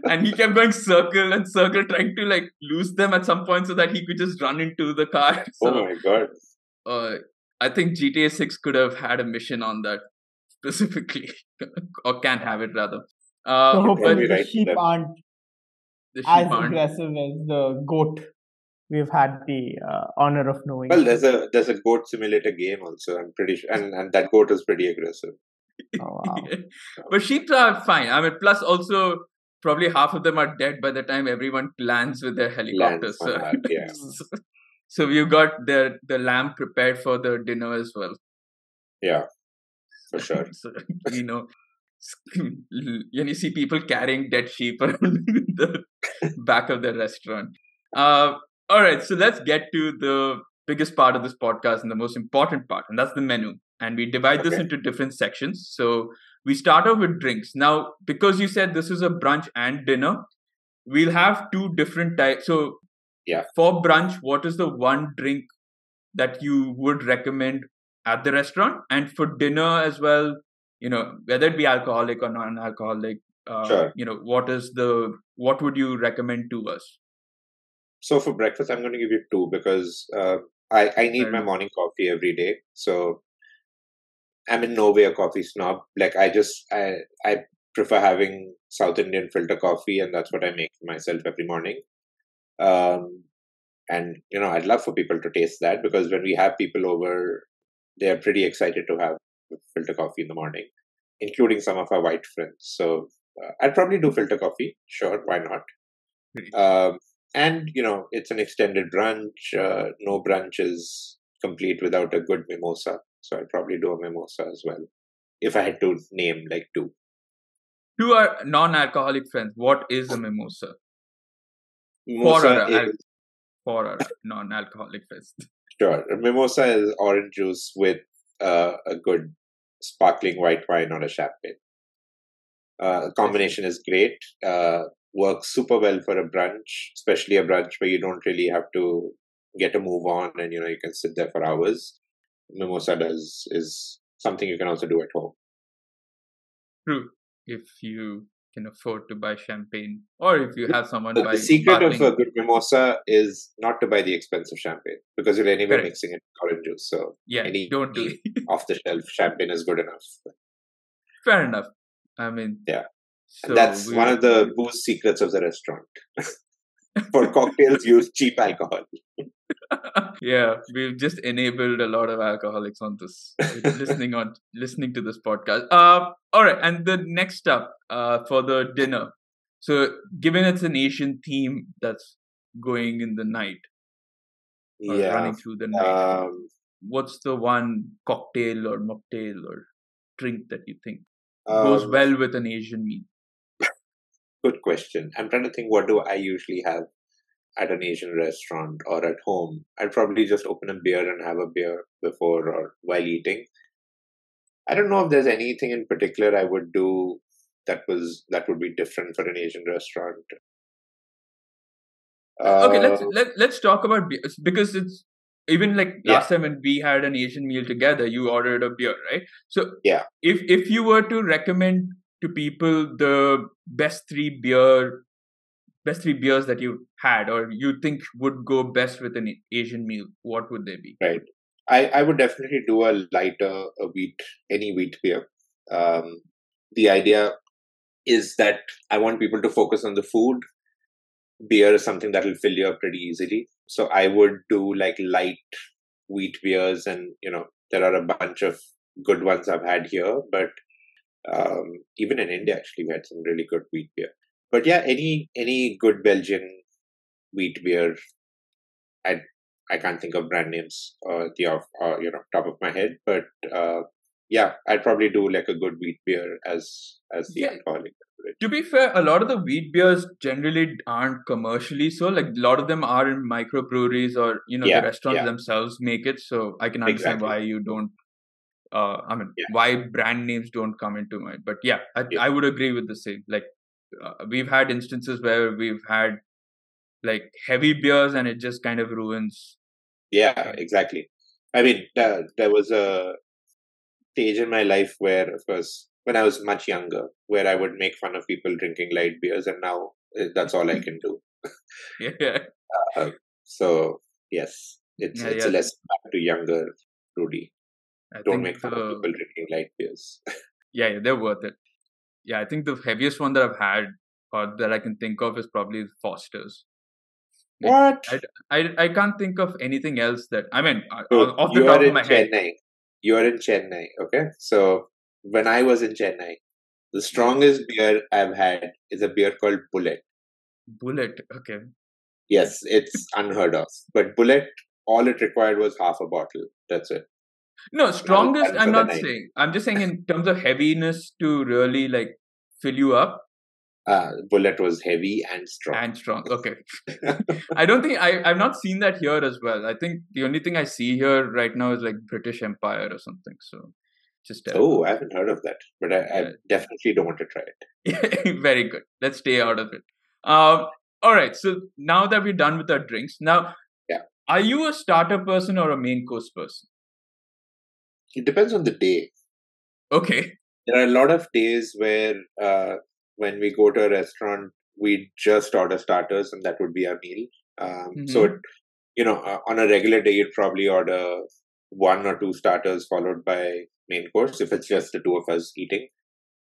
Speaker 1: and he kept going circle and circle, trying to like lose them at some point so that he could just run into the car.
Speaker 2: Oh my God.
Speaker 1: uh, I think GTA Six could have had a mission on that specifically, or can't have it rather.
Speaker 4: so
Speaker 1: Uh, but
Speaker 4: hopefully the
Speaker 2: right
Speaker 4: sheep
Speaker 2: there.
Speaker 4: aren't
Speaker 1: the
Speaker 4: as
Speaker 1: aren't.
Speaker 4: aggressive as the goat. We've had the uh, honor of knowing.
Speaker 2: Well, there's a there's a goat simulator game also. I'm pretty sure, and and that goat is pretty aggressive.
Speaker 4: Oh, wow.
Speaker 1: but sheep are fine. I mean, plus also probably half of them are dead by the time everyone lands with their helicopters. So,
Speaker 2: that, yeah.
Speaker 1: so we've got the the lamb prepared for the dinner as well.
Speaker 2: Yeah, for sure.
Speaker 1: so you know, and you see people carrying dead sheep around the back of the restaurant. Uh, all right, so let's get to the biggest part of this podcast and the most important part, and that's the menu. And we divide this
Speaker 2: Okay.
Speaker 1: into different sections. So we start off with drinks. Now, because you said this is a brunch and dinner, we'll have two different types. So,
Speaker 2: Yeah.
Speaker 1: for brunch, what is the one drink that you would recommend at the restaurant? And for dinner as well, you know, whether it be alcoholic or non-alcoholic, uh,
Speaker 2: Sure.
Speaker 1: you know, what is the what would you recommend to us?
Speaker 2: So for breakfast, I'm going to give you two because uh, I I need
Speaker 1: Fair
Speaker 2: my morning coffee every day. So I'm in no way a coffee snob. Like I just I I prefer having South Indian filter coffee, and that's what I make for myself every morning. Um, and you know, I'd love for people to taste that because when we have people over, they are pretty excited to have filter coffee in the morning, including some of our white friends. So uh, I'd probably do filter coffee. Sure, why not?
Speaker 1: Great.
Speaker 2: Um, and you know, it's an extended brunch. Uh, no brunch is complete without a good mimosa. So I'd probably do a mimosa as well, if I had to name like two.
Speaker 1: To our non-alcoholic friends, what is a mimosa?
Speaker 2: Mimosa
Speaker 1: our al-
Speaker 2: is,
Speaker 1: For our non-alcoholic friends.
Speaker 2: sure. A mimosa is orange juice with uh, a good sparkling white wine or a champagne. Uh, combination is great. Uh, works super well for a brunch, especially a brunch where you don't really have to get a move on and you know you can sit there for hours. Mimosa does is something you can also do at home.
Speaker 1: True. If you can afford to buy champagne, or if you have someone
Speaker 2: The,
Speaker 1: buy
Speaker 2: the secret of a good mimosa is not to buy the expensive champagne because you're anyway
Speaker 1: Correct.
Speaker 2: mixing it with orange juice. So
Speaker 1: yeah,
Speaker 2: any-
Speaker 1: don't do
Speaker 2: off the shelf champagne is good enough.
Speaker 1: Fair enough. I mean,
Speaker 2: Yeah.
Speaker 1: So
Speaker 2: that's one of the booze secrets of the restaurant. For cocktails, use cheap alcohol.
Speaker 1: yeah, we've just enabled a lot of alcoholics on this listening on listening to this podcast. Uh, all right, and the next up uh, for the dinner. So, given it's an Asian theme that's going in the night
Speaker 2: Yeah.
Speaker 1: running through the night,
Speaker 2: Um,
Speaker 1: what's the one cocktail or mocktail or drink that you think goes
Speaker 2: um,
Speaker 1: well with an Asian meal?
Speaker 2: Good question. I'm trying to think what do I usually have at an Asian restaurant or at home. I'd probably just open a beer and have a beer before or while eating. I don't know if there's anything in particular I would do that was that would be different for an Asian restaurant.
Speaker 1: okay, let's
Speaker 2: Uh,
Speaker 1: let, let's talk about beer because it's even like
Speaker 2: Yeah.
Speaker 1: last time when we had an Asian meal together, you ordered a beer, right? So
Speaker 2: Yeah.
Speaker 1: if if you were to recommend to people the best three beer best three beers that you had or you think would go best with an Asian meal, what would they be?
Speaker 2: Right. I, I would definitely do a lighter a wheat any wheat beer. Um, the idea is that I want people to focus on the food. Beer is something that will fill you up pretty easily. So I would do like light wheat beers, and you know there are a bunch of good ones I've had here, but um, even in India actually we had some really good wheat beer. But yeah, any any good Belgian wheat beer, I I can't think of brand names uh, the off uh, you know top of my head, but uh, yeah, I'd probably do like a good wheat beer as as the
Speaker 1: Yeah.
Speaker 2: alcoholic beverage.
Speaker 1: To be fair, a lot of the wheat beers generally aren't commercially so. Like a lot of them are in microbreweries or you know
Speaker 2: Yeah,
Speaker 1: the restaurants
Speaker 2: yeah.
Speaker 1: themselves make it. So I can understand
Speaker 2: Exactly.
Speaker 1: why you don't. Uh, I mean, why brand names don't come into mind. But yeah, I,
Speaker 2: Yeah.
Speaker 1: I would agree with the same. Like uh, we've had instances where we've had like heavy beers and it just kind of ruins.
Speaker 2: Yeah, exactly. I mean, uh, there was a stage in my life where, of course, when I was much younger, where I would make fun of people drinking light beers, and now uh, that's all I can do.
Speaker 1: Yeah,
Speaker 2: So yes, it's
Speaker 1: Yeah,
Speaker 2: it's
Speaker 1: yeah.
Speaker 2: a lesson back to younger Rudy.
Speaker 1: I
Speaker 2: Don't make fun of people drinking light beers.
Speaker 1: yeah, yeah, they're worth it. Yeah, I think the heaviest one that I've had or that I can think of is probably Foster's.
Speaker 2: what?
Speaker 1: I, I can't think of anything else that I mean uh,
Speaker 2: So
Speaker 1: off the top of my head.
Speaker 2: Chennai. You are in Chennai, okay? So when I was in Chennai, the strongest beer I've had is a beer called Bullet.
Speaker 1: Bullet. Okay.
Speaker 2: Yes, it's unheard of. But Bullet, all it required was half a bottle. That's it.
Speaker 1: No, strongest. I'm not saying. I'm just saying in terms of heaviness to really like fill you up
Speaker 2: Uh, Bullet was heavy and strong.
Speaker 1: and strong. Okay. I don't think I I've not seen that here as well. I think the only thing I see here right now is like British Empire or something. So just terrible.
Speaker 2: oh, I haven't heard of that, but I, I definitely don't want to try it.
Speaker 1: Very good. Let's stay out of it. Um, all right. So now that we're done with our drinks, now,
Speaker 2: Yeah.
Speaker 1: are you a starter person or a main course person?
Speaker 2: It depends on the day.
Speaker 1: Okay.
Speaker 2: There are a lot of days where uh, when we go to a restaurant, we just order starters and that would be our meal. Um, So, it, you know, uh, on a regular day, you'd probably order one or two starters followed by main course if it's just the two of us eating.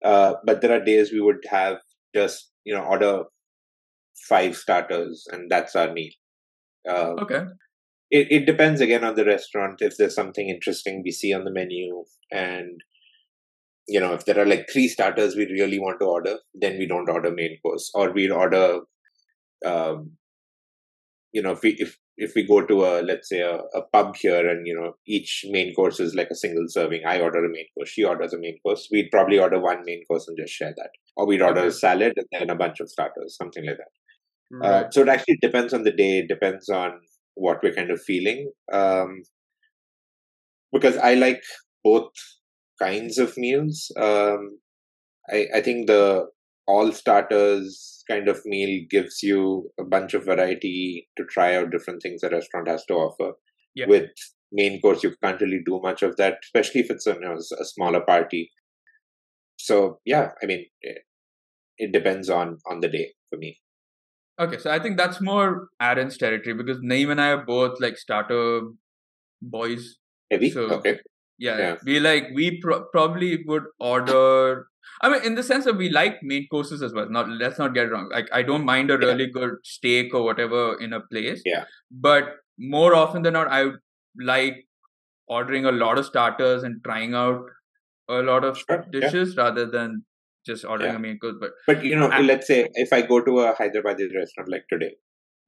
Speaker 2: Uh, but there are days we would have just, you know, order five starters and that's our meal. Uh,
Speaker 1: Okay.
Speaker 2: It, it depends again on the restaurant if there's something interesting we see on the menu and you know if there are like three starters we really want to order then we don't order main course. Or we'd order um you know if we if if we go to a let's say a, a pub here and you know each main course is like a single serving i order a main course she orders a main course we'd probably order one main course and just share that. Or we'd order a salad and then a bunch of starters something like that.
Speaker 1: Right.
Speaker 2: uh, so it actually depends on the day, it depends on what we're kind of feeling. Um, because I like both kinds of meals. Um, I, I think the all starters kind of meal gives you a bunch of variety to try out different things a restaurant has to offer.
Speaker 1: Yeah.
Speaker 2: With main course, you can't really do much of that, especially if it's a, you know, a smaller party. So yeah, I mean, it, it depends on on the day for me.
Speaker 1: Okay, so I think that's more Aaron's territory because Naeem and I are both like starter boys.
Speaker 2: Heavy,
Speaker 1: So-
Speaker 2: okay,
Speaker 1: Yeah,
Speaker 2: Yeah.
Speaker 1: we like we pro- probably would order. I mean, in the sense that we like main courses as well. Not let's not get it wrong. Like I don't mind a
Speaker 2: Yeah.
Speaker 1: really good steak or whatever in a place.
Speaker 2: Yeah.
Speaker 1: But more often than not, I would like ordering a lot of starters and trying out a lot of
Speaker 2: Sure, yeah.
Speaker 1: dishes rather than just ordering
Speaker 2: Yeah.
Speaker 1: a main course. But
Speaker 2: But you know,
Speaker 1: Ah.
Speaker 2: let's say if I go to a Hyderabadi restaurant like today,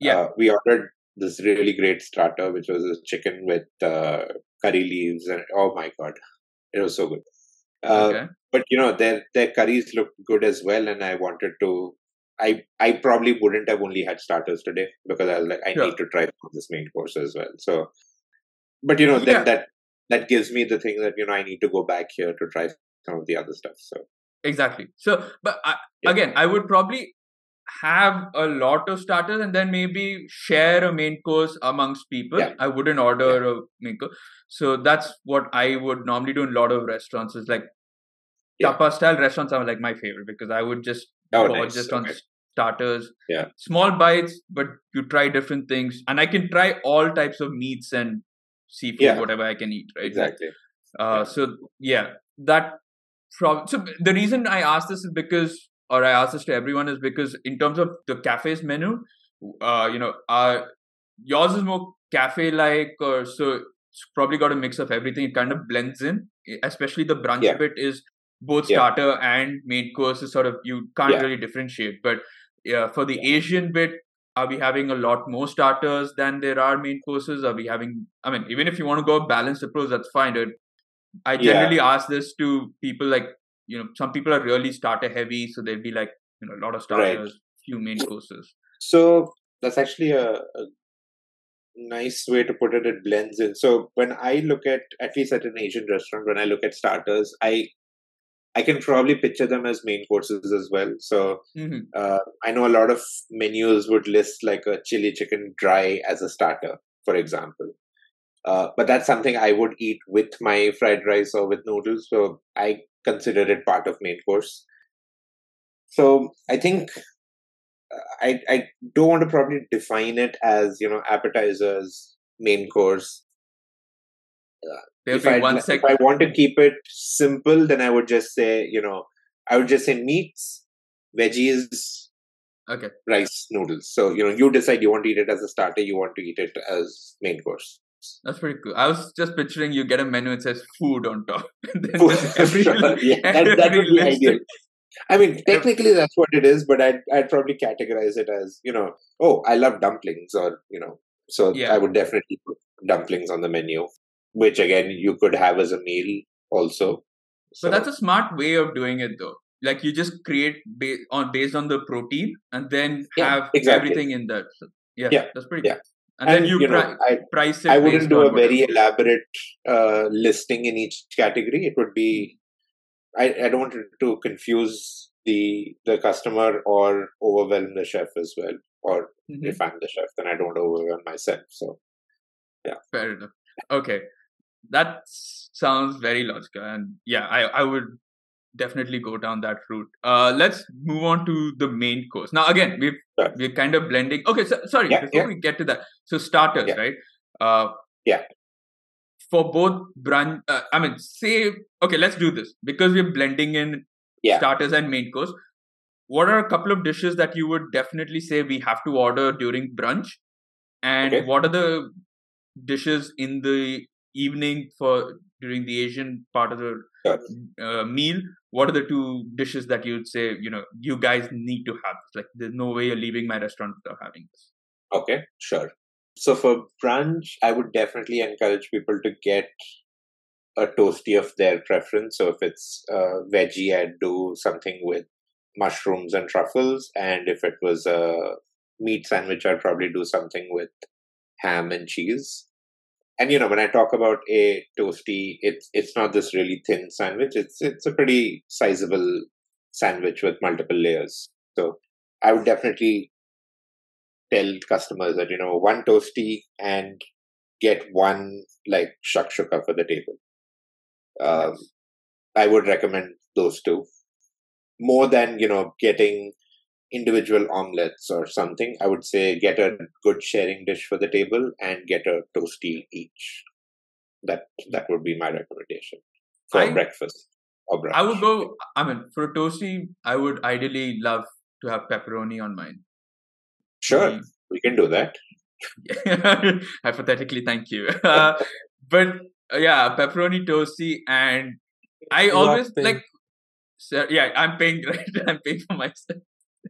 Speaker 1: Yeah.
Speaker 2: uh, we ordered this really great starter, which was a chicken with uh, curry leaves, and oh my god, it was so good. Uh,
Speaker 1: okay,
Speaker 2: But you know, their their curries looked good as well, and I wanted to. I I probably wouldn't have only had starters today because I was like, I
Speaker 1: Sure.
Speaker 2: need to try some of this main course as well. So, but you know, then
Speaker 1: Yeah.
Speaker 2: that that gives me the thing that you know I need to go back here to try some of the other stuff. So
Speaker 1: exactly. So, but I,
Speaker 2: Yeah.
Speaker 1: again, I would probably have a lot of starters and then maybe share a main course amongst people.
Speaker 2: Yeah.
Speaker 1: I wouldn't order a main course. So that's what I would normally do in a lot of restaurants. Is like
Speaker 2: Yeah.
Speaker 1: tapa style restaurants are like my favorite because I would just
Speaker 2: Oh, nice.
Speaker 1: just on starters.
Speaker 2: Yeah.
Speaker 1: Small bites, but you try different things, and I can try all types of meats and seafood,
Speaker 2: Yeah.
Speaker 1: whatever I can eat. Right.
Speaker 2: exactly.
Speaker 1: Uh, so yeah, that so the reason I asked this is because, or I asked this to everyone is because in terms of the cafe's menu, uh, you know, uh, yours is more cafe-like, or so it's probably got a mix of everything. It kind of blends in, especially the brunch
Speaker 2: Yeah.
Speaker 1: bit is both
Speaker 2: Yeah.
Speaker 1: starter and main course is sort of you can't
Speaker 2: Yeah.
Speaker 1: really differentiate. But yeah, for the Asian bit, are we having a lot more starters than there are main courses? Are we having? I mean, even if you want to go a balanced approach, that's fine. But I
Speaker 2: Yeah.
Speaker 1: generally ask this to people like you know some people are really starter heavy, so they'll be like you know a lot of
Speaker 2: Right.
Speaker 1: starters, few main courses.
Speaker 2: So that's actually a, a nice way to put it. It blends in. So when I look at, at least at an Asian restaurant, when I look at starters, I I can probably picture them as main courses as well. So
Speaker 1: hmm
Speaker 2: uh, I know a lot of menus would list like a chili chicken dry as a starter, for example. Uh, but that's something I would eat with my fried rice or with noodles. So I consider it part of main course. So I think uh, I I don't want to probably define it as you know appetizers, main course. If
Speaker 1: be
Speaker 2: I if. I want to keep it simple, then I would just say you know I would just say meats, veggies,
Speaker 1: Okay,
Speaker 2: rice noodles. So you know you decide you want to eat it as a starter, you want to eat it as main course.
Speaker 1: That's pretty cool. I was just picturing you get a menu that says food on top, then
Speaker 2: Food,
Speaker 1: just every,
Speaker 2: sure, yeah, that, that would be ideal. I mean, technically that's what it is, but I'd I'd probably categorize it as you know, oh, I love dumplings, or you know, so
Speaker 1: Yeah.
Speaker 2: I would definitely put dumplings on the menu, which again you could have as a meal also. So,
Speaker 1: But that's a smart way of doing it, though. Like you just create ba- on based on the protein, and then
Speaker 2: Yeah,
Speaker 1: have
Speaker 2: exactly.
Speaker 1: everything in that. So, yeah,
Speaker 2: Yeah,
Speaker 1: that's pretty.
Speaker 2: yeah.
Speaker 1: Good. And, then you,
Speaker 2: you
Speaker 1: pri-
Speaker 2: know, I
Speaker 1: price it.
Speaker 2: I wouldn't do a very
Speaker 1: whatever.
Speaker 2: elaborate uh, listing in each category. It would be I, I don't want to confuse the the customer or overwhelm the chef as well. Or
Speaker 1: Mhm.
Speaker 2: if I'm the chef, then I don't overwhelm myself. So yeah,
Speaker 1: Fair enough. Okay, that sounds very logical, and yeah, I I would definitely go down that route. Uh, let's move on to the main course. Now, again, we've
Speaker 2: Sure.
Speaker 1: we're kind of blending. Okay, so sorry,
Speaker 2: Yeah,
Speaker 1: before
Speaker 2: yeah.
Speaker 1: we get to that, so starters,
Speaker 2: Yeah.
Speaker 1: right? Uh,
Speaker 2: Yeah.
Speaker 1: For both brunch, uh, I mean, say okay, let's do this because we're blending in
Speaker 2: Yeah.
Speaker 1: starters and main course. What are a couple of dishes that you would definitely say we have to order during brunch? And
Speaker 2: Okay.
Speaker 1: what are the dishes in the evening for during the Asian part of the uh, meal? What are the two dishes that you'd say you know you guys need to have? Like, there's no way you're leaving my restaurant without having this.
Speaker 2: Okay, sure. So for brunch, I would definitely encourage people to get a toasty of their preference. So if it's uh, veggie, I'd do something with mushrooms and truffles, and if it was a meat sandwich, I'd probably do something with ham and cheese. And you know, when I talk about a toasty, it's it's not this really thin sandwich. It's it's a pretty sizable sandwich with multiple layers. So I would definitely tell customers that you know one toasty and get one like shakshuka for the table. Um, I would recommend those two more than you know getting individual omelets or something. I would say get a good sharing dish for the table and get a toasty each. That that would be my recommendation for
Speaker 1: I-
Speaker 2: breakfast or brunch.
Speaker 1: I would go. I mean, for a toasty, I would ideally love to have pepperoni on mine.
Speaker 2: Sure, we can do that.
Speaker 1: Hypothetically, thank you. Uh, but uh, yeah, pepperoni toasty, and I
Speaker 3: You
Speaker 1: always like. So, yeah, I'm paying right. I'm paying for myself.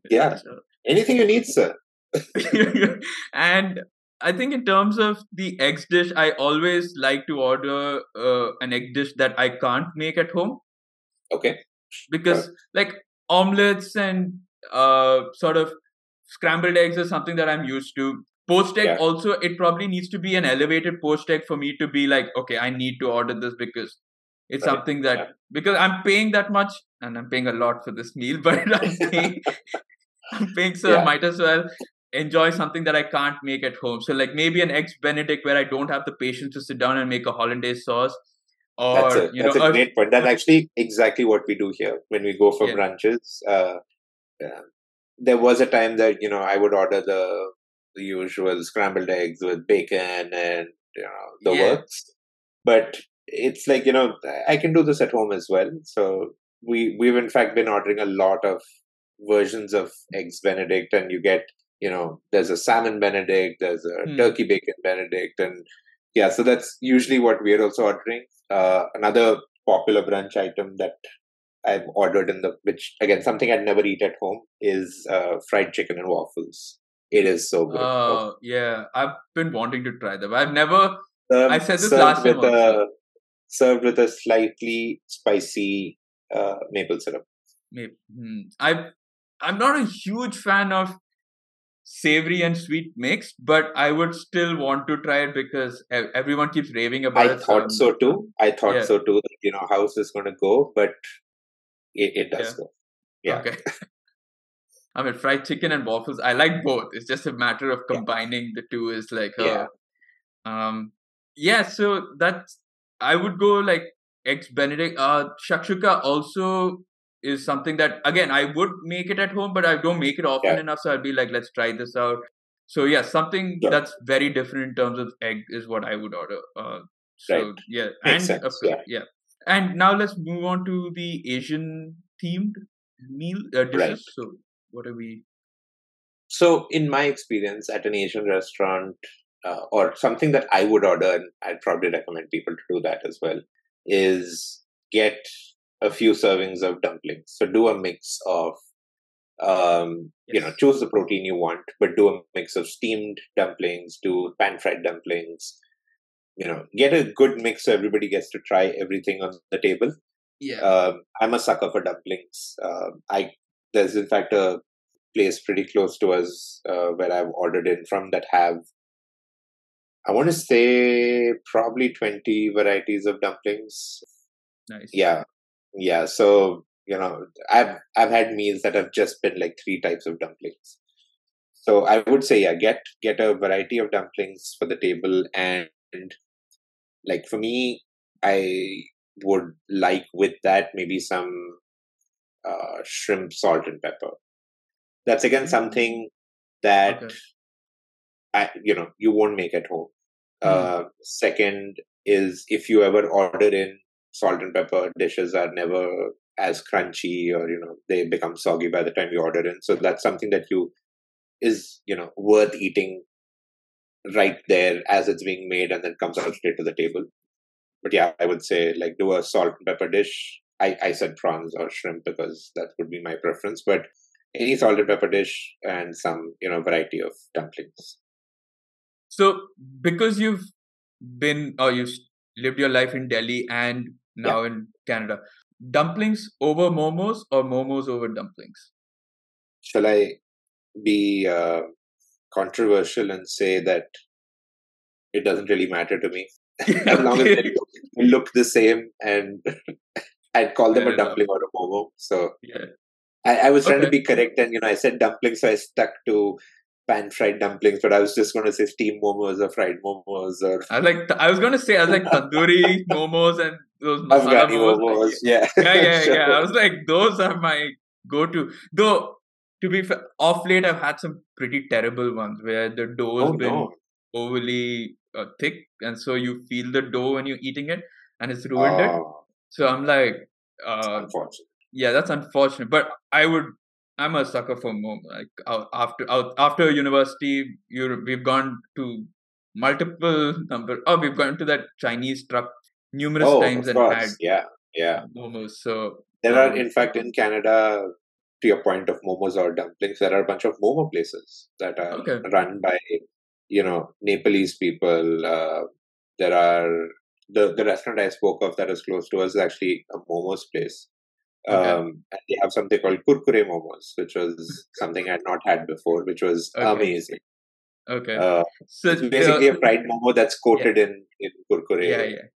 Speaker 2: Yeah. Anything you need, sir.
Speaker 1: and I think in terms of the eggs dish, I always like to order uh, an egg dish that I can't make at home
Speaker 2: Okay.
Speaker 1: because like omelets and uh, sort of scrambled eggs is something that I'm used to. Poached egg
Speaker 2: Yeah.
Speaker 1: also it probably needs to be an elevated poached egg for me to be like okay I need to order this because it's
Speaker 2: Right.
Speaker 1: something that
Speaker 2: Yeah.
Speaker 1: because I'm paying that much and I'm paying a lot for this meal but I'm paying paying so I
Speaker 2: Yeah.
Speaker 1: might as well enjoy something that I can't make at home. So like maybe an eggs Benedict where I don't have the patience to sit down and make a hollandaise sauce or
Speaker 2: That's a
Speaker 1: you
Speaker 2: that's
Speaker 1: know
Speaker 2: a great point. That's actually exactly what we do here when we go for
Speaker 1: Yeah.
Speaker 2: brunches. Uh, uh, there was a time that you know I would order the the usual scrambled eggs with bacon and you know the
Speaker 1: Yeah.
Speaker 2: works, but it's like you know I can do this at home as well. So we we've in fact been ordering a lot of versions of eggs Benedict, and you get you know there's a salmon Benedict, there's a
Speaker 1: Hmm.
Speaker 2: turkey bacon Benedict, and yeah, so that's usually what we're also ordering. Uh, another popular brunch item that I've ordered in the which again something I'd never eat at home is uh, fried chicken and waffles. It is so good.
Speaker 1: Oh yeah, I've been wanting to try them. I've never.
Speaker 2: Served-
Speaker 1: I said this last time
Speaker 2: with a served with a slightly spicy uh, maple syrup.
Speaker 1: Maybe, hmm, I I'm not a huge fan of savory and sweet mixed, but I would still want to try it because everyone keeps raving about
Speaker 2: I
Speaker 1: it.
Speaker 2: thought
Speaker 1: I'm-
Speaker 2: so too. I thought
Speaker 1: Yeah.
Speaker 2: so too. That, you know how is this going to go, but it, it does
Speaker 1: Yeah.
Speaker 2: go. Yeah.
Speaker 1: Okay. I mean, fried chicken and waffles. I like both. It's just a matter of
Speaker 2: Yeah.
Speaker 1: combining the two. Is like,
Speaker 2: Yeah.
Speaker 1: uh, um, yeah. So that's I would go like eggs Benedict. Uh, shakshuka also is something that again I would make it at home, but I don't make it often
Speaker 2: Yeah.
Speaker 1: enough. So I'd be like, let's try this out. So yeah, something
Speaker 2: Sure.
Speaker 1: that's very different in terms of egg is what I would order. Uh, so
Speaker 2: Right.
Speaker 1: yeah,
Speaker 2: Makes
Speaker 1: and
Speaker 2: sense,
Speaker 1: course, yeah. And now let's move on to the Asian themed meal uh, dishes.
Speaker 2: Right.
Speaker 1: So what are we?
Speaker 2: So, in my experience at an Asian restaurant, uh, or something that I would order, and I'd probably recommend people to do that as well, is get a few servings of dumplings. So, do a mix of, um, you know, choose the protein you want, but do a mix of steamed dumplings, do pan fried dumplings. You know, get a good mix so everybody gets to try everything on the table.
Speaker 1: Yeah.
Speaker 2: Um, I'm a sucker for dumplings. Um I there's in fact a place pretty close to us uh, where I've ordered in from that have I want to say probably 20 varieties of dumplings.
Speaker 1: nice.
Speaker 2: Yeah. Yeah, so you know, I've I've had meals that have just been like three types of dumplings. So I would say yeah, get get a variety of dumplings for the table and like for me I would like with that maybe some uh, shrimp salt and pepper. That's again something that
Speaker 1: Okay.
Speaker 2: I, you know you won't make at home.
Speaker 1: Hmm.
Speaker 2: Uh, second is if you ever order in salt and pepper dishes are never as crunchy or you know they become soggy by the time you order in. So that's something that you is you know worth eating right there as it's being made and then comes out straight to the table. But yeah, I would say like do a salt and pepper dish. I, I said prawns or shrimp because that would be my preference, but any salt and pepper dish and some you know variety of dumplings.
Speaker 1: So because you've been or you've lived your life in Delhi and now in Canada, dumplings over momos or momos over dumplings?
Speaker 2: Shall I be uh, controversial and say that it doesn't really matter to me as long as they
Speaker 1: Okay.
Speaker 2: look, look the same and I'd call them
Speaker 1: Fair
Speaker 2: a
Speaker 1: enough.
Speaker 2: dumpling or a momo. So
Speaker 1: Yeah.
Speaker 2: I, I was trying to be correct and you know I said dumpling so I stuck to pan fried dumplings, but I was just going to say steamed momos or fried momos or
Speaker 1: I was like I was gonna say I was like tandoori momos and those momos.
Speaker 2: momos.
Speaker 1: Like,
Speaker 2: Yeah,
Speaker 1: yeah, yeah, yeah. I was like, those are my go-to. Though, to be fair, off late, I've had some pretty terrible ones where the dough has
Speaker 2: Oh
Speaker 1: been
Speaker 2: no!
Speaker 1: overly uh, thick, and so you feel the dough when you're eating it, and it's ruined it.
Speaker 2: Oh,
Speaker 1: So I'm like, uh, yeah, that's unfortunate. But I would, I'm a sucker for more. Like uh, after after university, you we've gone to multiple number. Oh, we've gone to that Chinese truck numerous
Speaker 2: Oh,
Speaker 1: times and had
Speaker 2: Yeah, yeah.
Speaker 1: momos. So
Speaker 2: There are,
Speaker 1: um,
Speaker 2: in fact, in Canada, to your point of momos or dumplings, there are a bunch of momo places that are
Speaker 1: Okay.
Speaker 2: run by, you know, Nepalese people. Uh, there are the the restaurant I spoke of that is close to us is actually a momos place.
Speaker 1: Okay.
Speaker 2: Um, and they have something called kurkure momos, which was something I had not had before, which was
Speaker 1: Okay.
Speaker 2: amazing.
Speaker 1: okay.
Speaker 2: Uh,
Speaker 1: so
Speaker 2: it's basically
Speaker 1: uh,
Speaker 2: a fried momo that's coated in, in kurkure.
Speaker 1: yeah, yeah.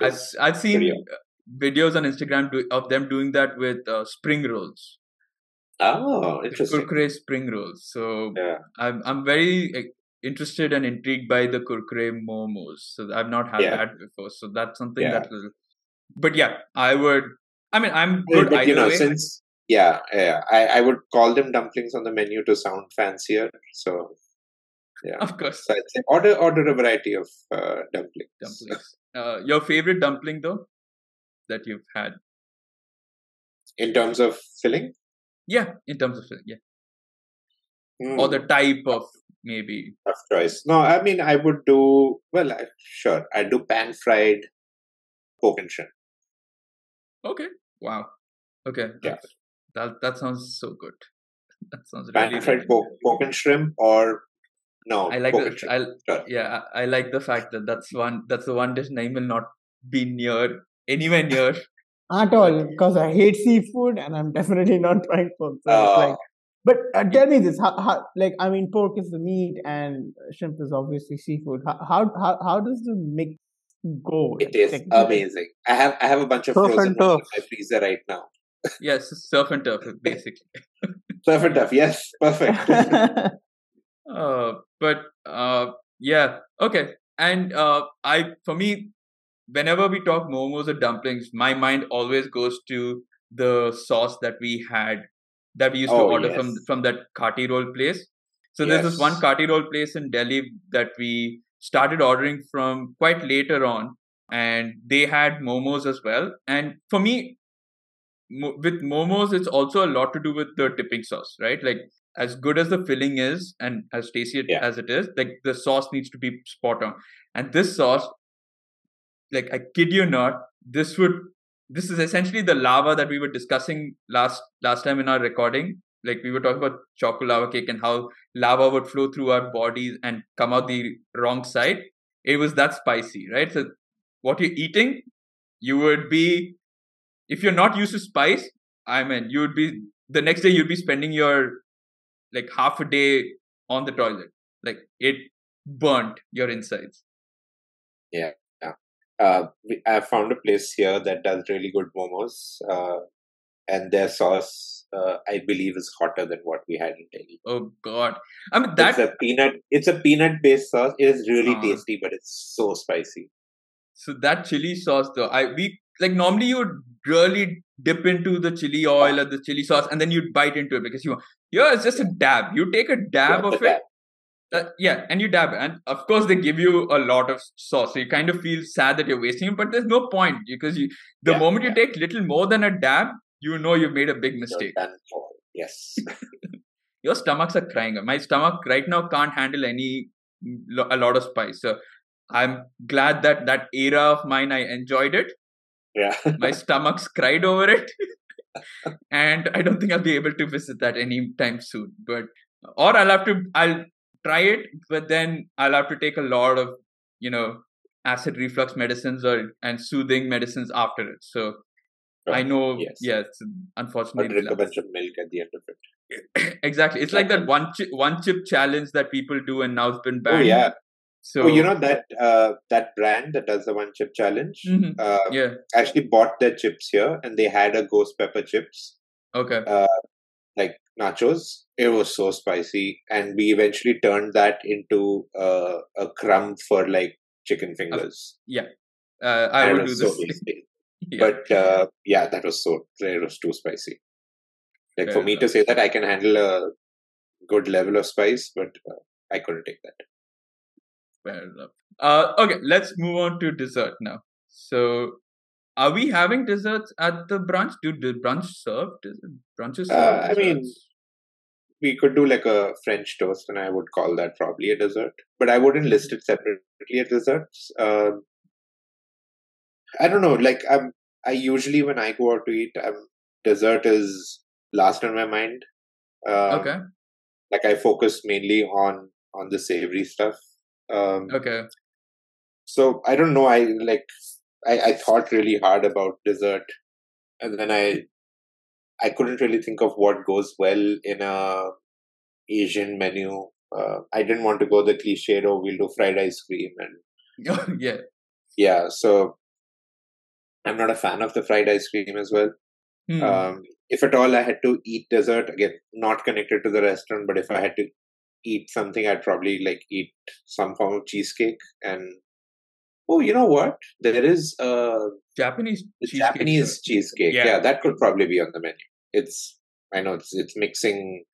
Speaker 1: I've I've seen uh, videos on Instagram do, of them doing that with uh, spring rolls,
Speaker 2: oh, interesting.
Speaker 1: kurkure spring rolls. So
Speaker 2: Yeah.
Speaker 1: I'm I'm very interested and intrigued by the kurkure momos. So I've not had
Speaker 2: Yeah.
Speaker 1: that before. So that's something
Speaker 2: Yeah.
Speaker 1: that will. But yeah, I would. I mean, I'm good
Speaker 2: but you know,
Speaker 1: way.
Speaker 2: since yeah, yeah, I, I would call them dumplings on the menu to sound fancier. So yeah,
Speaker 1: Of course,
Speaker 2: so order order a variety of uh, dumplings.
Speaker 1: dumplings. Uh, your favorite dumpling though, that you've had?
Speaker 2: In terms of filling,
Speaker 1: Yeah, in terms of filling. yeah,
Speaker 2: Hmm,
Speaker 1: or the type of maybe.
Speaker 2: tough choice. No, I mean I would do well. I, sure, I do pan fried pork and shrimp.
Speaker 1: Okay. Wow. Okay.
Speaker 2: Yeah.
Speaker 1: That that sounds so good. That sounds
Speaker 2: Pan
Speaker 1: really
Speaker 2: fried
Speaker 1: really
Speaker 2: pork, pork and shrimp, or no,
Speaker 1: I like the,
Speaker 2: and.
Speaker 1: I
Speaker 2: Sure.
Speaker 1: yeah I, I like the fact that that's one that's the one dish Naeem will not be near anywhere near.
Speaker 4: At all, because I hate seafood and I'm definitely not trying pork. So
Speaker 2: Uh,
Speaker 4: like, but uh, tell me this: how, how, like, I mean, pork is the meat and shrimp is obviously seafood. How how how, how does the mix go?
Speaker 2: it
Speaker 4: Like,
Speaker 2: amazing. I have I have a bunch of
Speaker 3: Surf
Speaker 2: frozen
Speaker 3: and
Speaker 2: in my freezer right now.
Speaker 1: Yes, surf and turf basically.
Speaker 2: Surf and turf. yes, perfect.
Speaker 1: Uh, but uh, yeah, okay. And uh, I, for me, whenever we talk momos or dumplings, my mind always goes to the sauce that we had that we used to
Speaker 2: Oh,
Speaker 1: order from
Speaker 2: yes.
Speaker 1: from that kati roll place. So there's this one
Speaker 2: Yes.
Speaker 1: kati roll place in Delhi that we started ordering from quite later on, and they had momos as well. And for me, mo- with momos, it's also a lot to do with the dipping sauce, right? Like as good as the filling is and as tasty
Speaker 2: Yeah.
Speaker 1: as it is, like the sauce needs to be spot on. And this sauce, like I kid you not, this would this is essentially the lava that we were discussing last last time in our recording. Like we were talking about chocolate lava cake and how lava would flow through our bodies and come out the wrong side. It was that spicy, right? So what you're eating, you would be if you're not used to spice, I mean, you would be the next day you'd be spending your like half a day on the toilet. Like it burnt your insides.
Speaker 2: uh, we- I found a place here that does really good momos, uh, and their sauce, uh, I believe, is hotter than what we had in Delhi.
Speaker 1: Oh god. I mean that's
Speaker 2: a peanut. It's a peanut-based sauce. It is really
Speaker 1: Ah.
Speaker 2: tasty, but it's so spicy.
Speaker 1: so that chili sauce though, I we like normally you would really dip into the chili oil or the chili sauce and then you'd bite into it because you yeah, it's just a dab. You take a dab of it Uh, yeah, and you dab, and of course they give you a lot of sauce, so you kind of feel sad that you're wasting it. But there's no point because you, the
Speaker 2: Yeah,
Speaker 1: moment you
Speaker 2: yeah.
Speaker 1: take little more than a dab, you know you've made a big mistake.
Speaker 2: Yes.
Speaker 1: Your stomachs are crying. My stomach right now can't handle any a lot of spice. So I'm glad that that era of mine I enjoyed it.
Speaker 2: Yeah.
Speaker 1: My stomach's cried over it, and I don't think I'll be able to visit that anytime soon. But or I'll have to I'll try it, but then I'll have to take a lot of you know acid reflux medicines or and soothing medicines after it. So I know,
Speaker 2: Yes.
Speaker 1: yes,
Speaker 2: Or
Speaker 1: unfortunately,
Speaker 2: drink a bunch of milk at the end of it.
Speaker 1: exactly. It's like that one chip, one chip challenge that people do, and now it's been
Speaker 2: Oh
Speaker 1: banned.
Speaker 2: yeah.
Speaker 1: So
Speaker 2: oh, you know that uh, that brand that does the one chip challenge.
Speaker 1: Mhm.
Speaker 2: Uh,
Speaker 1: yeah.
Speaker 2: actually bought their chips here, and they had a ghost pepper chips.
Speaker 1: Okay.
Speaker 2: Uh, like nachos. It was so spicy, and we eventually turned that into uh, a crumb for like chicken fingers. Yeah.
Speaker 1: Uh, I would do
Speaker 2: was
Speaker 1: this.
Speaker 2: so.
Speaker 1: Yeah.
Speaker 2: But uh, yeah, that was so it was too spicy. Like
Speaker 1: Fair
Speaker 2: for me to say that I can handle a good level of spice, but uh, I couldn't take that.
Speaker 1: Fair enough. Uh, okay, let's move on to dessert now. So, are we having desserts at the brunch? Do the brunch serve? Brunches
Speaker 2: Uh, I mean. We could do like a French toast, and I would call that probably a dessert. But I wouldn't list it separately as desserts. Um, I don't know. Like I'm, I usually when I go out to eat, I'm, dessert is last on my mind. Um,
Speaker 1: okay,
Speaker 2: Like I focus mainly on on the savory stuff. Um,
Speaker 1: okay,
Speaker 2: so I don't know. I like I, I thought really hard about dessert, and then I I couldn't really think of what goes well in a Asian menu. Uh, I didn't want to go the cliched or we'll do fried ice cream and
Speaker 1: yeah,
Speaker 2: yeah. So I'm not a fan of the fried ice cream as well.
Speaker 1: Hmm.
Speaker 2: Um, if at all I had to eat dessert, again, not connected to the restaurant, but if I had to eat something, I'd probably like eat some form of cheesecake. And oh, you know what? There is a
Speaker 1: Japanese cheesecake.
Speaker 2: Japanese
Speaker 1: sir.
Speaker 2: cheesecake.
Speaker 1: Yeah.
Speaker 2: Yeah. that could probably be on the menu. It's I know it's it's mixing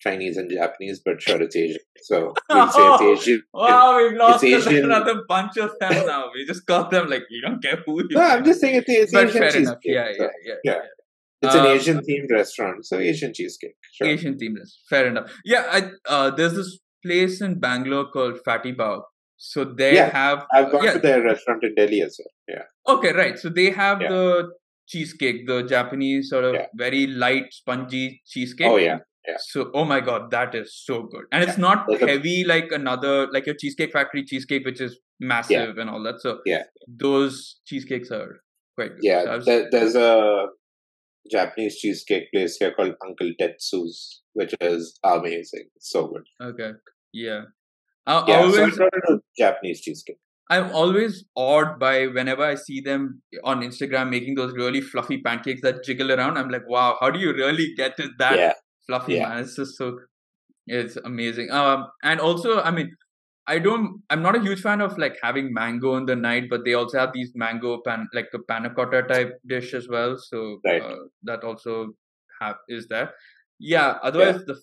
Speaker 2: Chinese and Japanese, but sure, it's Asian. So we'll say it's Asian.
Speaker 1: Wow, we've lost another bunch of them now. We just got them like you don't care who you.
Speaker 2: No, I'm just saying it's, Asian
Speaker 1: fair enough. Yeah,
Speaker 2: so
Speaker 1: yeah, yeah,
Speaker 2: yeah. It's an
Speaker 1: Um,
Speaker 2: Asian themed restaurant, so Asian cheesecake. Sure.
Speaker 1: Asian themed. Fair enough. Yeah, I, uh, there's this place in Bangalore called Fatty Bao. So they
Speaker 2: Yeah,
Speaker 1: have.
Speaker 2: I've gone
Speaker 1: yeah,
Speaker 2: to their restaurant in Delhi as well. Yeah.
Speaker 1: Okay, right. So they have
Speaker 2: Yeah.
Speaker 1: the cheesecake, the Japanese sort of
Speaker 2: Yeah.
Speaker 1: very light, spongy cheesecake.
Speaker 2: Oh yeah. yeah.
Speaker 1: So, oh my god, that is so good, and it's not
Speaker 2: There's a-
Speaker 1: heavy like another like your Cheesecake Factory cheesecake, which is massive and all that. So,
Speaker 2: Yeah.
Speaker 1: those cheesecakes are quite good. So
Speaker 2: Yeah,
Speaker 1: was-
Speaker 2: there, there's a Japanese cheesecake place here called Uncle Tetsu's, which is amazing. So good.
Speaker 1: okay, yeah. I
Speaker 2: Yeah,
Speaker 1: always,
Speaker 2: so I tried to do Japanese cheesecake.
Speaker 1: I'm always awed by whenever I see them on Instagram making those really fluffy pancakes that jiggle around. I'm like, wow, how do you really get it that
Speaker 2: yeah,
Speaker 1: fluffy
Speaker 2: Yeah.
Speaker 1: man it's just so it's amazing um and also i mean i don't i'm not a huge fan of like having mango in the night but they also have these mango pan like a panna cotta type dish as well so
Speaker 2: Right.
Speaker 1: uh, that also have is there yeah otherwise the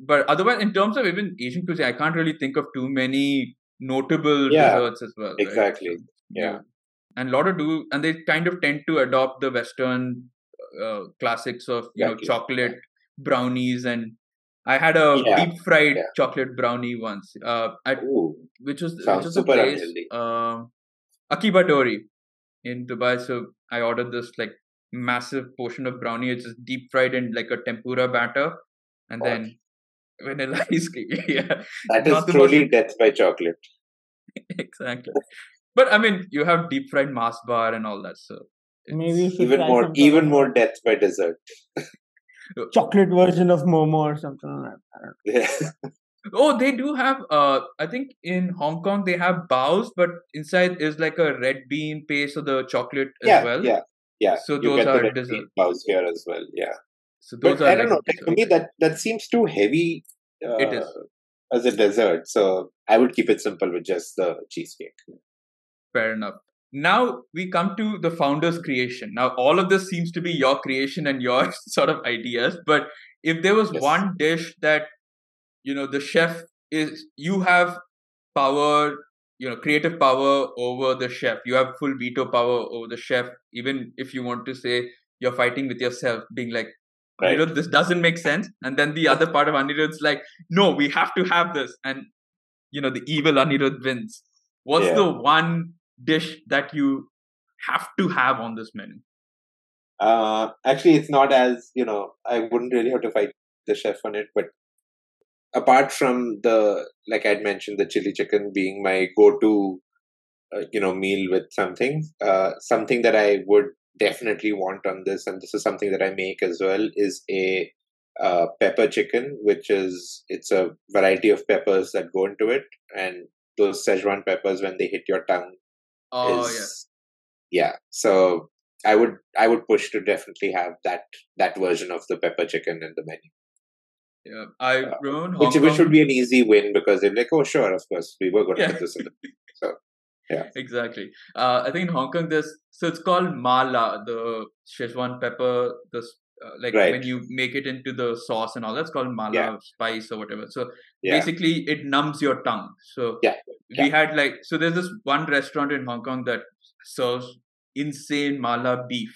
Speaker 1: but otherwise in terms of even asian cuisine i can't really think of too many notable
Speaker 2: Yeah,
Speaker 1: desserts as well right?
Speaker 2: exactly.
Speaker 1: So,
Speaker 2: Yeah.
Speaker 1: and a lot of do and they kind of tend to adopt the western uh, classics of you know chocolate brownies and I had a
Speaker 2: Yeah,
Speaker 1: deep fried
Speaker 2: yeah.
Speaker 1: chocolate brownie once. Uh, at
Speaker 2: Ooh,
Speaker 1: which was which
Speaker 2: Sounds
Speaker 1: was a
Speaker 2: super
Speaker 1: place,
Speaker 2: unhealthy.
Speaker 1: um, Akiba Dori in Dubai. So I ordered this like massive portion of brownie. It's just deep fried in like a tempura batter, and
Speaker 2: Gosh.
Speaker 1: then vanilla ice cream. yeah,
Speaker 2: that is
Speaker 1: Not
Speaker 2: truly
Speaker 1: most-
Speaker 2: death by chocolate.
Speaker 1: exactly. But I mean, you have deep fried Mars bar and all that. So it's-
Speaker 4: Maybe
Speaker 2: Even more, even more death by dessert.
Speaker 4: Chocolate version of Momo or something like that.
Speaker 2: Yeah.
Speaker 1: Oh, they do have. Uh, I think in Hong Kong they have baos, but inside is like a red bean paste of the chocolate as well.
Speaker 2: yeah, yeah.
Speaker 1: So
Speaker 2: You
Speaker 1: those
Speaker 2: get the
Speaker 1: are
Speaker 2: red
Speaker 1: dessert.
Speaker 2: bean here as well. Yeah,
Speaker 1: So those
Speaker 2: but
Speaker 1: are
Speaker 2: I don't
Speaker 1: like
Speaker 2: know. Like, for me, that that seems too heavy. Uh,
Speaker 1: It is.
Speaker 2: as a dessert. So I would keep it simple with just the cheesecake.
Speaker 1: fair enough. Now we come to the founder's creation. Now all of this seems to be your creation and your sort of ideas. But if there was
Speaker 2: Yes.
Speaker 1: one dish that you know the chef is, you have power, you know, creative power over the chef. You have full veto power over the chef. Even if you want to say you're fighting with yourself, being like.
Speaker 2: Right.
Speaker 1: know, this doesn't make sense. And then the other part of Anirudh's like, no, we have to have this. And, you know, the evil Anirudh wins. What's
Speaker 2: Yeah.
Speaker 1: the one dish that you have to have on this menu?
Speaker 2: Uh, actually, it's not as you know. I wouldn't really have to fight the chef on it, but apart from the like I'd mentioned, the chili chicken being my go-to, uh, you know, meal with something. Uh, something that I would definitely want on this, and this is something that I make as well, is a uh, pepper chicken, which is it's a variety of peppers that go into it, and those Szechuan peppers when they hit your tongue
Speaker 1: Oh,
Speaker 2: is yeah. So I would I would push to definitely have that that version of the pepper chicken in the menu.
Speaker 1: Yeah, I
Speaker 2: Uh,
Speaker 1: remember
Speaker 2: Which
Speaker 1: Hong
Speaker 2: which would be an easy win because they're like, oh sure, of course, we were going to
Speaker 1: Yeah.
Speaker 2: put this in. The, so yeah,
Speaker 1: exactly. Uh, I think in Hong Kong, there's so it's called mala, the Szechuan pepper, the s- uh, like
Speaker 2: Right.
Speaker 1: when you make it into the sauce and all that's called mala
Speaker 2: Yeah.
Speaker 1: spice or whatever. So
Speaker 2: yeah,
Speaker 1: basically, it numbs your tongue. So
Speaker 2: Yeah,
Speaker 1: we had like so there's this one restaurant in Hong Kong that serves insane mala beef.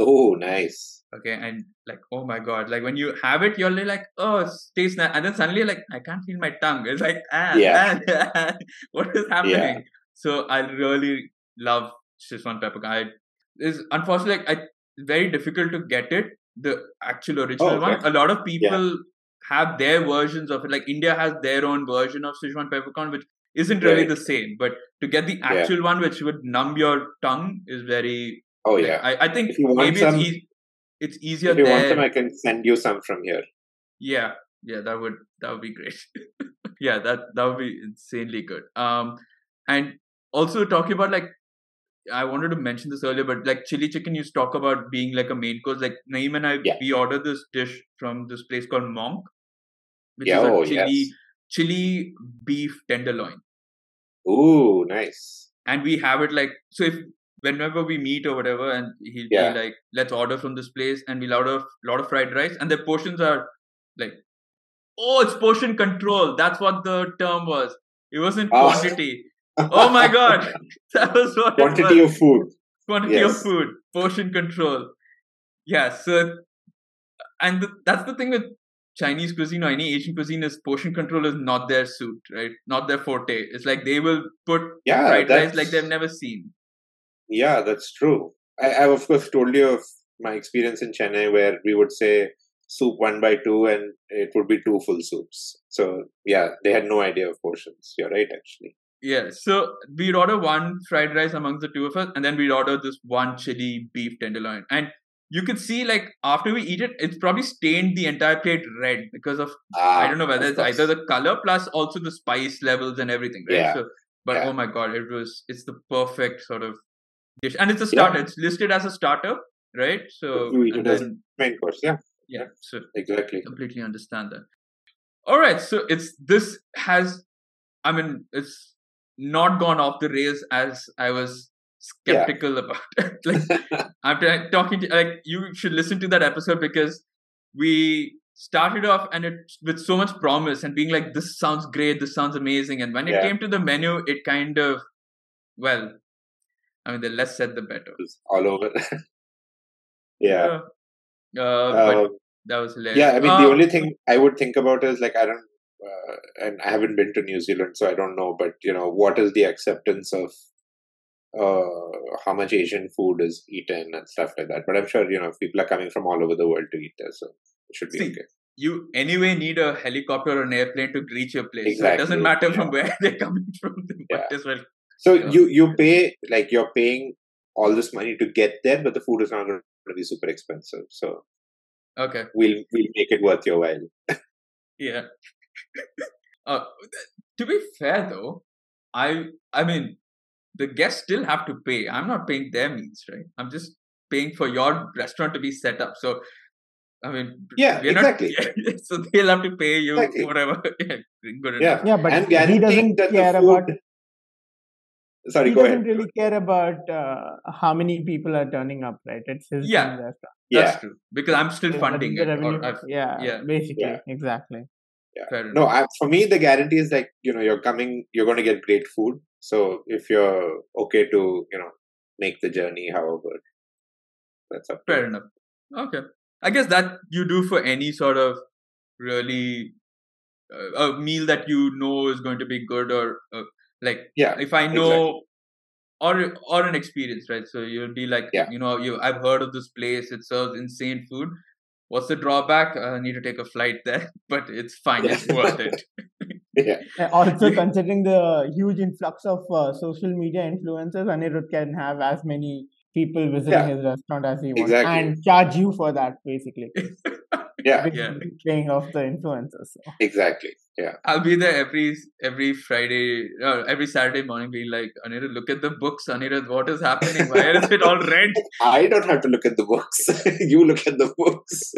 Speaker 2: oh nice.
Speaker 1: Okay, and like oh my god, like when you have it, you're like oh it tastes nice, and then suddenly like I can't feel my tongue. It's like ah,
Speaker 2: Yeah.
Speaker 1: ah, what is happening? So I really love Szechuan pepper. I is unfortunately like, I very difficult to get it the actual original
Speaker 2: Oh, okay.
Speaker 1: one. A lot of people have their versions of it. Like India has their own version of Szechuan peppercorn, which isn't really
Speaker 2: Right.
Speaker 1: the same. But to get the
Speaker 2: Yeah.
Speaker 1: actual one, which would numb your tongue, is very.
Speaker 2: Oh
Speaker 1: like,
Speaker 2: yeah.
Speaker 1: I, I think
Speaker 2: If you want
Speaker 1: maybe
Speaker 2: some-
Speaker 1: it's e- it's easier
Speaker 2: If you
Speaker 1: there.
Speaker 2: want some, I can send you some from here.
Speaker 1: Yeah, yeah, that would that would be great. yeah, that that would be insanely good. Um, and also talking about like, I wanted to mention this earlier, but like chili chicken, you talk about being like a main course. Like Naeem and I,
Speaker 2: Yeah.
Speaker 1: we ordered this dish from this place called Monk, which
Speaker 2: Yeah,
Speaker 1: is a
Speaker 2: oh,
Speaker 1: chili
Speaker 2: yes.
Speaker 1: chili beef tenderloin,
Speaker 2: Ooh, nice.
Speaker 1: and we have it like so if. Whenever we meet or whatever, and he'll
Speaker 2: Yeah.
Speaker 1: be like, "Let's order from this place," and we'll order a lot of fried rice, and the portions are like Oh, it's portion control. That's what the term was. It wasn't
Speaker 2: Oh.
Speaker 1: quantity. Oh my god, that was what
Speaker 2: Quantity
Speaker 1: it was.
Speaker 2: of food.
Speaker 1: quantity of food, portion control. Yeah. So, and the, that's the thing with Chinese cuisine or any Asian cuisine is portion control is not their suit, right? Not their forte. It's like they will put
Speaker 2: Yeah,
Speaker 1: fried rice like they've never seen.
Speaker 2: Yeah, that's true. I, I've of course told you of my experience in Chennai where we would say soup one by two and it would be two full soups. So yeah, they had no idea of portions. You're right, actually.
Speaker 1: Yeah, so we'd order one fried rice amongst the two of us, and then we'd order this one chili beef tenderloin. And you could see, like, after we eat it, it's probably stained the entire plate red because of,
Speaker 2: Ah,
Speaker 1: I don't know whether it's either the color plus also the spice levels and everything, right?
Speaker 2: Yeah,
Speaker 1: So, but
Speaker 2: yeah.
Speaker 1: oh my god, it was, it's the perfect sort of dish. And it's a
Speaker 2: Yeah.
Speaker 1: starter, it's listed as a starter, right? So,
Speaker 2: You eat it as- main course. Yeah,
Speaker 1: yeah, so
Speaker 2: exactly.
Speaker 1: completely understand that. All right, so it's this has, I mean, it's not gone off the rails as I was
Speaker 2: Yeah.
Speaker 1: skeptical about. it. like after talking to, like you should listen to that episode because we started off and it with so much promise and being like, this sounds great, this sounds amazing, and when it
Speaker 2: Yeah.
Speaker 1: came to the menu, it kind of, well, I mean, the less said, the better.
Speaker 2: It's all over. yeah.
Speaker 1: Uh, uh, but
Speaker 2: Uh,
Speaker 1: that was hilarious.
Speaker 2: yeah, I mean,
Speaker 1: Uh,
Speaker 2: the only thing I would think about is like, I don't, uh, and I haven't been to New Zealand, so I don't know, but you know, what is the acceptance of uh, how much Asian food is eaten and stuff like that. But I'm sure, you know, people are coming from all over the world to eat there, so it should be
Speaker 1: See,
Speaker 2: okay.
Speaker 1: you anyway need a helicopter or an airplane to reach your place. So it
Speaker 2: Exactly,
Speaker 1: doesn't matter from where they're coming from. They
Speaker 2: Yeah.
Speaker 1: as well.
Speaker 2: So
Speaker 1: Yeah.
Speaker 2: you you pay like you're paying all this money to get there, but the food is not going to be super expensive. So
Speaker 1: Okay.
Speaker 2: we'll we'll make it worth your while.
Speaker 1: Yeah. Uh, to be fair though, I I mean the guests still have to pay. I'm not paying their meals, right? I'm just paying for your restaurant to be set up. So I mean
Speaker 2: Yeah,
Speaker 1: we're not-
Speaker 2: exactly.
Speaker 1: so they'll have to pay you
Speaker 2: Exactly.
Speaker 1: whatever. yeah, good
Speaker 2: Yeah,
Speaker 1: enough.
Speaker 4: Yeah, but
Speaker 2: and
Speaker 4: he doesn't
Speaker 2: that
Speaker 4: care
Speaker 2: the
Speaker 4: about.
Speaker 2: Sorry,
Speaker 4: he
Speaker 2: go
Speaker 4: doesn't
Speaker 2: ahead.
Speaker 4: really care about uh, how many people are turning up, right? It's his
Speaker 1: Yeah.
Speaker 4: own restaurant.
Speaker 1: That's
Speaker 2: Yeah,
Speaker 1: true. Because I'm still
Speaker 4: Yeah,
Speaker 1: funding it.
Speaker 4: revenue-
Speaker 1: Or
Speaker 4: yeah,
Speaker 1: yeah.
Speaker 4: basically,
Speaker 2: Yeah.
Speaker 4: exactly.
Speaker 1: Fair
Speaker 2: no. I, for me, the guarantee is like you know you're coming, you're going to get great food. So if you're okay to you know make the journey, however, that's up.
Speaker 1: Fair enough. Okay. I guess that you do for any sort of really uh, a meal that you know is going to be good or uh, like
Speaker 2: Yeah,
Speaker 1: if I know or or an experience, right? So you'll be like,
Speaker 2: Yeah.
Speaker 1: you know, you I've heard of this place. It serves insane food. What's the drawback? Uh, I need to take a flight there, but it's fine. It's worth it.
Speaker 2: yeah,
Speaker 4: Uh, Also, considering the huge influx of uh, social media influencers, Anirudh can have as many people visiting
Speaker 2: Yeah.
Speaker 4: his restaurant as he wants
Speaker 2: Exactly.
Speaker 4: and charge you for that, basically.
Speaker 2: yeah,
Speaker 4: Big
Speaker 1: Yeah.
Speaker 4: playing of the influencers. So.
Speaker 2: exactly, Yeah.
Speaker 1: I'll be there every every Friday, uh, every Saturday morning, being like, Anirudh, look at the books, Anirudh, what is happening? Why is it all red?
Speaker 2: I don't have to look at the books. you look at the books.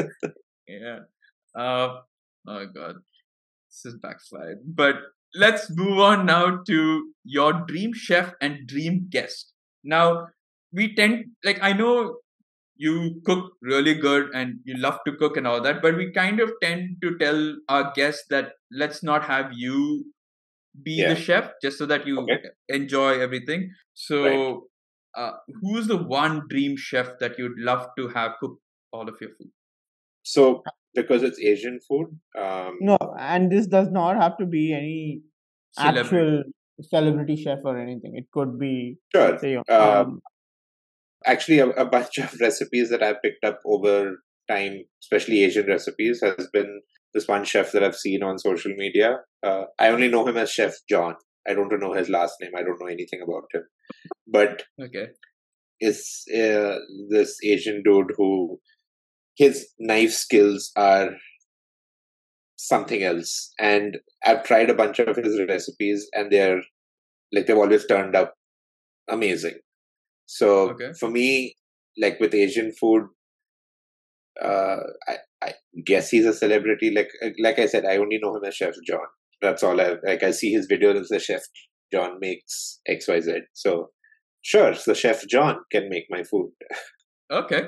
Speaker 1: yeah. Uh, oh god, this is backslide. But let's move on now to your dream chef and dream guest. Now we tend like I know you cook really good and you love to cook and all that, but we kind of tend to tell our guests that let's not have you be
Speaker 2: Yeah.
Speaker 1: the chef just so that you
Speaker 2: Okay.
Speaker 1: enjoy everything. So,
Speaker 2: Right.
Speaker 1: uh, who's the one dream chef that you'd love to have cook all of your food?
Speaker 2: So because it's Asian food, um,
Speaker 4: No, and this does not have to be any
Speaker 1: Celebrity.
Speaker 4: actual celebrity chef or anything. It could be
Speaker 2: sure.
Speaker 4: say
Speaker 2: Um,
Speaker 4: um,
Speaker 2: actually a, a bunch of recipes that I picked up over time, especially Asian recipes, has been this one chef that I've seen on social media. Uh, I only know him as Chef John. I don't know his last name. I don't know anything about him. But
Speaker 1: Okay.
Speaker 2: is uh, this Asian dude who his knife skills are something else. And I've tried a bunch of his recipes, and they're like they've always turned up amazing. So
Speaker 1: Okay.
Speaker 2: for me, like with Asian food, uh, I, I guess he's a celebrity. Like like I said, I only know him as Chef John. That's all I like. I see his videos as the Chef John makes X Y Z. So sure, so Chef John can make my food.
Speaker 1: Okay.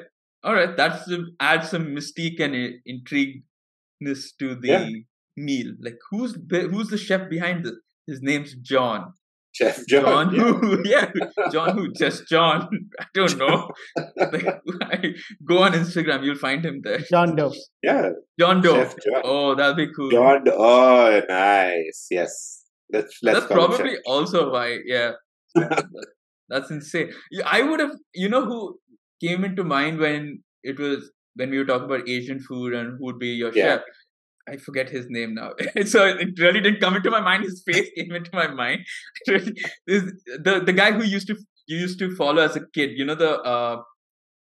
Speaker 1: All right. That's add some mystique and intrigueness to the
Speaker 2: Yeah.
Speaker 1: meal. Like who's who's the chef behind this? His name's John.
Speaker 2: Chef John.
Speaker 1: John
Speaker 2: yeah.
Speaker 1: who? Yeah. John who? Just John. I don't know. like, go on Instagram. You'll find him there.
Speaker 4: John Doe.
Speaker 2: Yeah,
Speaker 1: John Doe.
Speaker 2: Chef John.
Speaker 1: Oh, that'll be cool.
Speaker 2: John. Oh, nice. Yes. Let's let's
Speaker 1: That's probably
Speaker 2: Chef.
Speaker 1: also why. Yeah. That's insane. I would have. You know who came into mind when it was when we were talking about Asian food and who would be your
Speaker 2: Yeah.
Speaker 1: chef. I forget his name now. so it really didn't come into my mind. His face came into my mind. This, the the guy who used to you used to follow as a kid. You know the uh,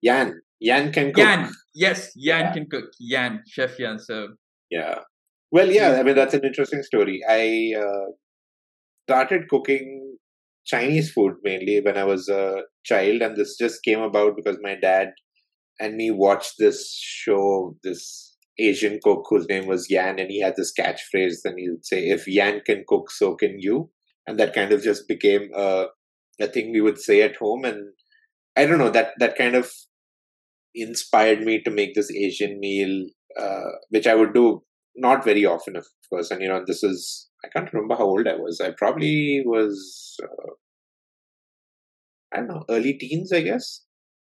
Speaker 2: Yan. Yan can cook.
Speaker 1: Yan. Yes, Yan
Speaker 2: Yeah.
Speaker 1: can cook. Yan, Chef Yan. So
Speaker 2: Yeah. Well, yeah. I mean, that's an interesting story. I uh, started cooking Chinese food mainly when I was a child, and this just came about because my dad and me watched this show, this Asian cook whose name was Yan, and he had this catchphrase. Then he would say, "If Yan can cook, so can you." And that kind of just became a a thing we would say at home, and I don't know that that kind of inspired me to make this Asian meal, uh, which I would do not very often, of course. And you know, this is I can't remember how old I was. I probably was uh, I don't know, early teens, I guess,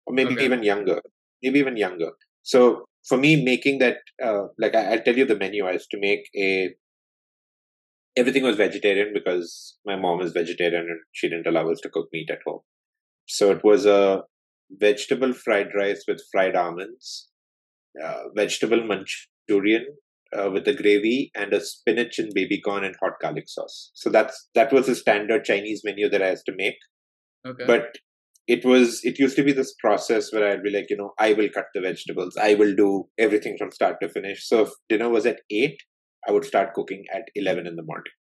Speaker 2: or maybe
Speaker 1: Okay.
Speaker 2: even younger, maybe even younger. So for me, making that, uh, like I, I'll tell you the menu. I used to make a. Everything was vegetarian because my mom is vegetarian and she didn't allow us to cook meat at home. So it was a vegetable fried rice with fried almonds, uh, vegetable Manchurian uh, with a gravy, and a spinach and baby corn and hot garlic sauce. So that's that was the standard Chinese menu that I used to make
Speaker 1: okay.
Speaker 2: but it was it used to be this process where i'd be like you know i will cut the vegetables i will do everything from start to finish so if dinner was at 8 i would start cooking at 11 in the morning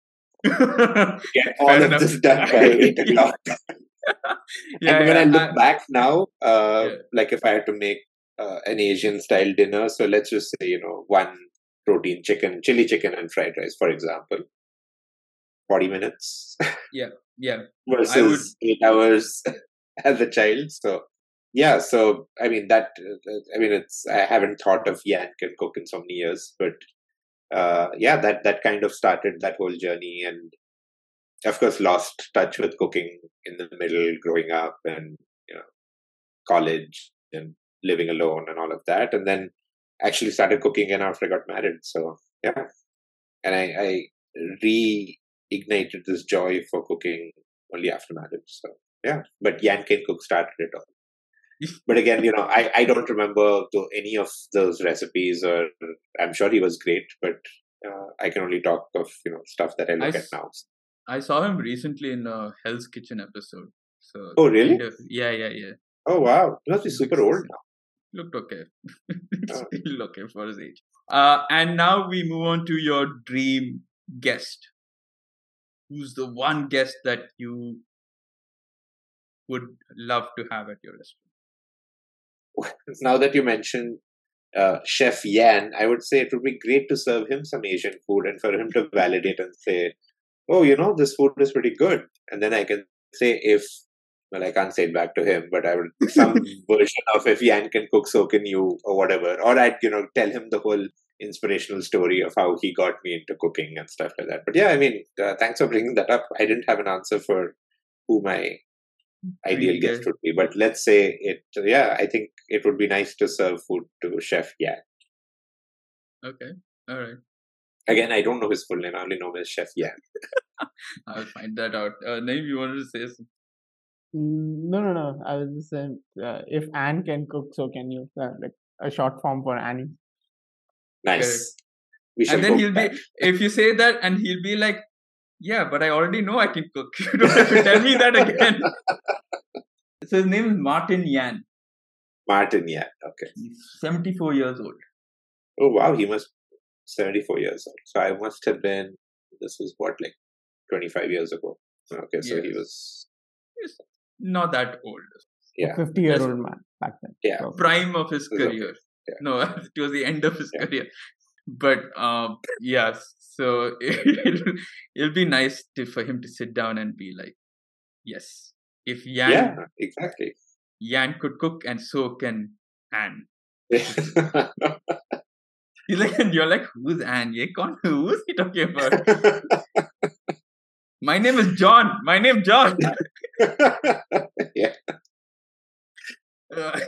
Speaker 2: get all
Speaker 1: Fair
Speaker 2: of
Speaker 1: enough.
Speaker 2: this done by 8 o'clock
Speaker 1: yeah,
Speaker 2: and when
Speaker 1: yeah,
Speaker 2: i look
Speaker 1: I-
Speaker 2: back now uh,
Speaker 1: Yeah.
Speaker 2: like if i had to make uh, an asian style dinner so let's just say you know one protein chicken chili chicken and fried rice for example 40 minutes
Speaker 1: yeah. Yeah.
Speaker 2: Versus eight hours as a child. So yeah, so I mean that. I mean it's. I haven't thought of Yan can cook in so many years, but uh, yeah, that that kind of started that whole journey, and of course lost touch with cooking in the middle, growing up, and you know, college and living alone and all of that, and then actually started cooking again after I got married. So yeah, and I, I reignited this joy for cooking only after marriage. So yeah, but Yan Can Cook started it all. But again, you know, I, I don't remember the, any of those recipes, or I'm sure he was great, but uh, I can only talk of you know stuff that I look
Speaker 1: I
Speaker 2: at now.
Speaker 1: I saw him recently in a Hell's Kitchen episode. So
Speaker 2: Oh, really?
Speaker 1: of- yeah, yeah, yeah.
Speaker 2: Oh wow, he must be super old now.
Speaker 1: Looked okay.
Speaker 2: Oh.
Speaker 1: Still okay for his age. Uh, and now we move on to your dream guest? Who's the one guest that you would love to have at your restaurant?
Speaker 2: Now that you mentioned uh, Chef Yan, I would say it would be great to serve him some Asian food and for him to validate and say, oh, you know, this food is pretty good. And then I can say if, well, I can't say it back to him, but I would, some version of if Yan can cook, so can you, or whatever. Or I'd, you know, tell him the whole inspirational story of how he got me into cooking and stuff like that. But yeah, I mean, uh, thanks for bringing that up. I didn't have an answer for who my ideal guest would be, but let's say it. Yeah, I think it would be nice to serve food to Chef Yan.
Speaker 1: Okay, all right.
Speaker 2: Again, I don't know his full name. I only know him as Chef Yan.
Speaker 1: I'll find that out. Uh, Naeem, you wanted to say something?
Speaker 4: Mm, No, no, no. I was just saying, uh, if Anne can cook, so can you. Uh, like a short form for Annie.
Speaker 2: Nice. We
Speaker 1: and then he'll
Speaker 2: with
Speaker 1: be if you say that and he'll be like yeah but i already know i can cook you don't have to tell me that again so his name is martin yan
Speaker 2: Martin Yan. Okay.
Speaker 1: he's 74 years old
Speaker 2: Oh wow, he must seventy four years old. So I must have been. This was what like twenty five years ago. Okay, so he was
Speaker 1: he's not that old
Speaker 2: yeah.
Speaker 4: 50 year old man back then.
Speaker 2: Yeah.
Speaker 4: So,
Speaker 1: prime of his career
Speaker 2: Yeah.
Speaker 1: no towards the end of his
Speaker 2: Yeah.
Speaker 1: career but um yes so it'll, it'll be nice to, for him to sit down and be like yes if yan
Speaker 2: Yeah, exactly.
Speaker 1: yan could cook and so can anne He's like, and you're like, who's Anne? Kaun? Who's he talking about? My name is John. My name John.
Speaker 2: yeah.
Speaker 1: Uh,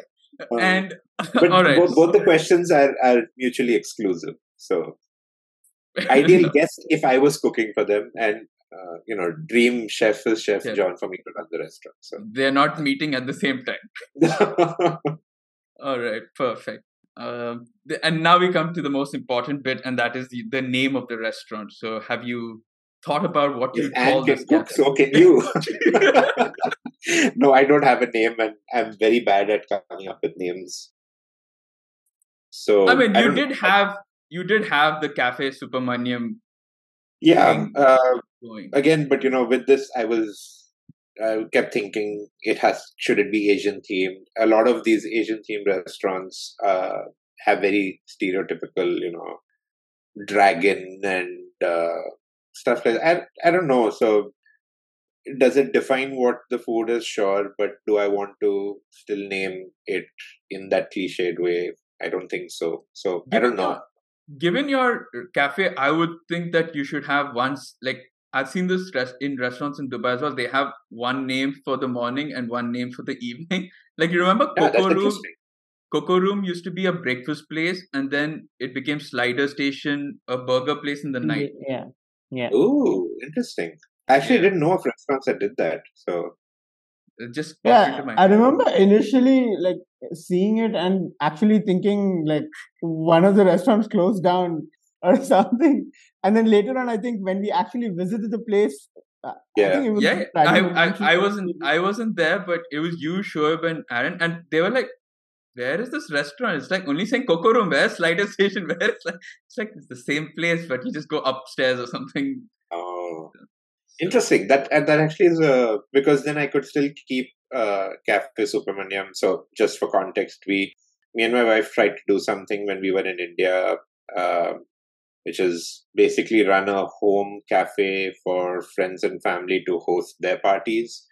Speaker 1: and
Speaker 2: But
Speaker 1: all right.
Speaker 2: both, both the questions are, are mutually exclusive. So ideal guest if I was cooking for them, and uh, you know, dream chef is Chef
Speaker 1: Yeah.
Speaker 2: John for me to run the restaurant. So
Speaker 1: They're not meeting at the same time. All right, perfect. Th- and now we come to the most important bit, and that is the, the name of the restaurant. So, have you thought about what you call this
Speaker 2: cook, so can you. no, I don't have a name, and I'm very bad at coming up with names. So
Speaker 1: I mean, you
Speaker 2: don't-
Speaker 1: did have you did have the cafe Supermanium
Speaker 2: yeah. Uh, again, but you know, with this, I was I kept thinking it has should it be Asian themed? A lot of these Asian themed restaurants uh, have very stereotypical, you know, dragon and uh, stuff like that. I, I don't know. So does it define what the food is? Sure, but do I want to still name it in that cliched way? I don't think so. So I don't know.
Speaker 1: Your- Given your cafe, I would think that you should have once like I've seen this res- in restaurants in Dubai as well. They have one name for the morning and one name for the evening. Like you remember
Speaker 2: Yeah,
Speaker 1: Coco Room? Coco Room used to be a breakfast place, and then it became Slider Station, a burger place in the night.
Speaker 4: Yeah. Yeah.
Speaker 2: Ooh, interesting. Actually,
Speaker 1: Yeah.
Speaker 2: I didn't know of restaurants that did that. So
Speaker 1: It just popped into
Speaker 4: Yeah,
Speaker 1: my
Speaker 4: I remember initially like seeing it and actually thinking like one of the restaurants closed down or something. And then later on, I think when we actually visited the place, uh, I
Speaker 2: Yeah.
Speaker 4: think it was
Speaker 1: Yeah, I, I, I wasn't. I wasn't there, but it was you, Shoaib, and Aaron, and they were like, "Where is this restaurant?" It's like only saying Coco Room. Where's Slider Station? Where it's like it's like it's the same place, but you just go upstairs or something.
Speaker 2: Oh, interesting. That that actually is a because then I could still keep uh, Cafe Supermanium. So just for context, we me and my wife tried to do something when we were in India, uh, which is basically run a home cafe for friends and family to host their parties.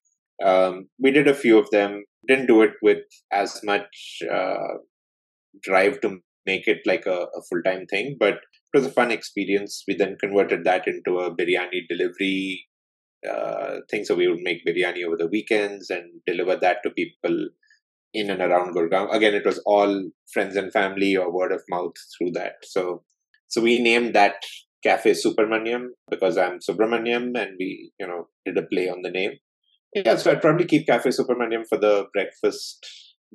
Speaker 2: Um, we did a few of them. Didn't do it with as much uh, drive to make it like a, a full time thing, but it was a fun experience. We then converted that into a biryani delivery uh, thing. So we would make biryani over the weekends and deliver that to people in and around Gurgaon. Again, it was all friends and family or word of mouth through that. So, so we named that cafe Supermanium because I'm Subramaniam, and we, you know, did a play on the name. Yeah, so I'd probably keep Cafe Supermanium for the breakfast